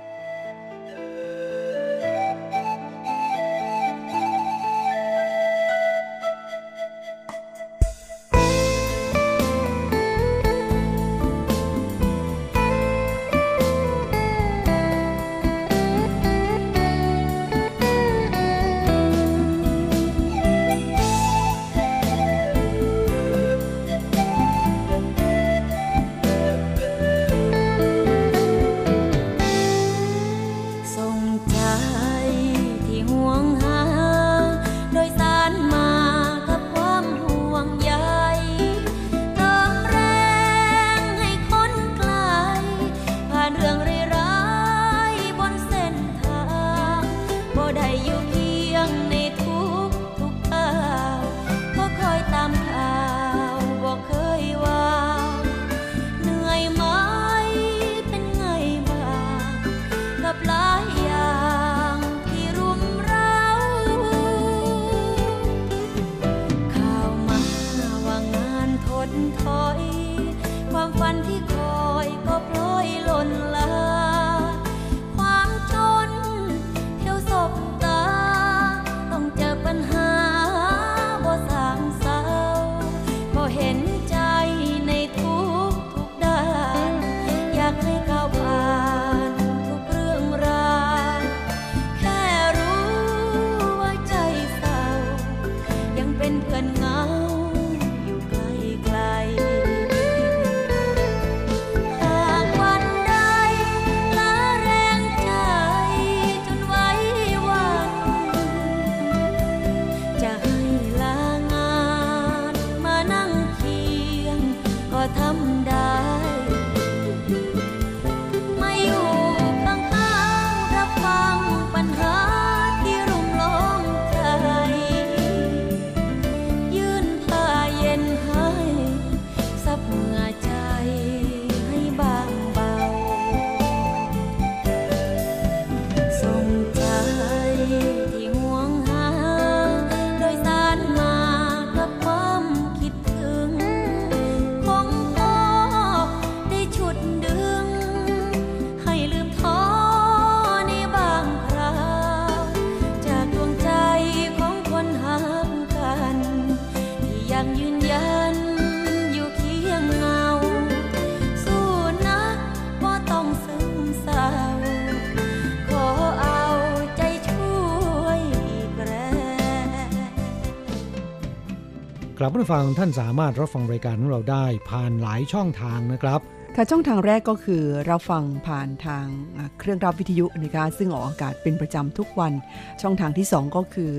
กลับมาฟังท่านสามารถรับฟังรายการของเราได้ผ่านหลายช่องทางนะครับ ค่ะช่องทางแรกก็คือเราฟังผ่านทางอ่าเครื่องรับวิทยุนะคะซึ่งออกอากาศเป็นประจำทุกวัน ช่องทางที่ 2 ก็คือ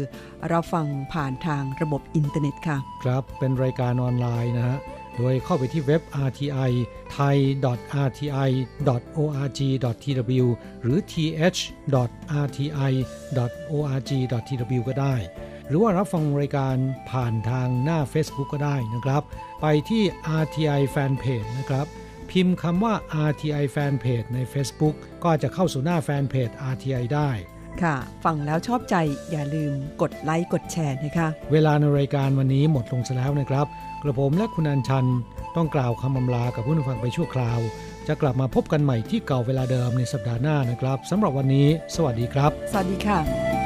เราฟังผ่านทางระบบอินเทอร์เน็ตค่ะ ครับเป็นรายการออนไลน์นะฮะโดยเข้าไปที่เว็บ rti thai.rti.org.tw หรือ th.rti.org.tw ก็ได้ หรือว่ารับฟังรายการผ่านทางหน้า Facebook ก็ได้นะครับ ไปที่ RTI Fanpage นะครับ พิมพ์คำว่า RTI Fanpage ใน Facebook ก็จะเข้าสู่หน้าแฟนเพจ RTI ได้ค่ะ ฟังแล้วชอบใจอย่าลืมกดไลค์กดแชร์นะคะ เวลาในรายการวันนี้หมดลงซะแล้วนะครับ กระผมและคุณอัญชัน ต้องกล่าวคำอำลากับผู้ฟังไปชั่วคราว จะกลับมาพบกันใหม่ที่เก่าเวลาเดิมในสัปดาห์หน้านะครับสำหรับวันนี้ สวัสดีครับ สวัสดีค่ะ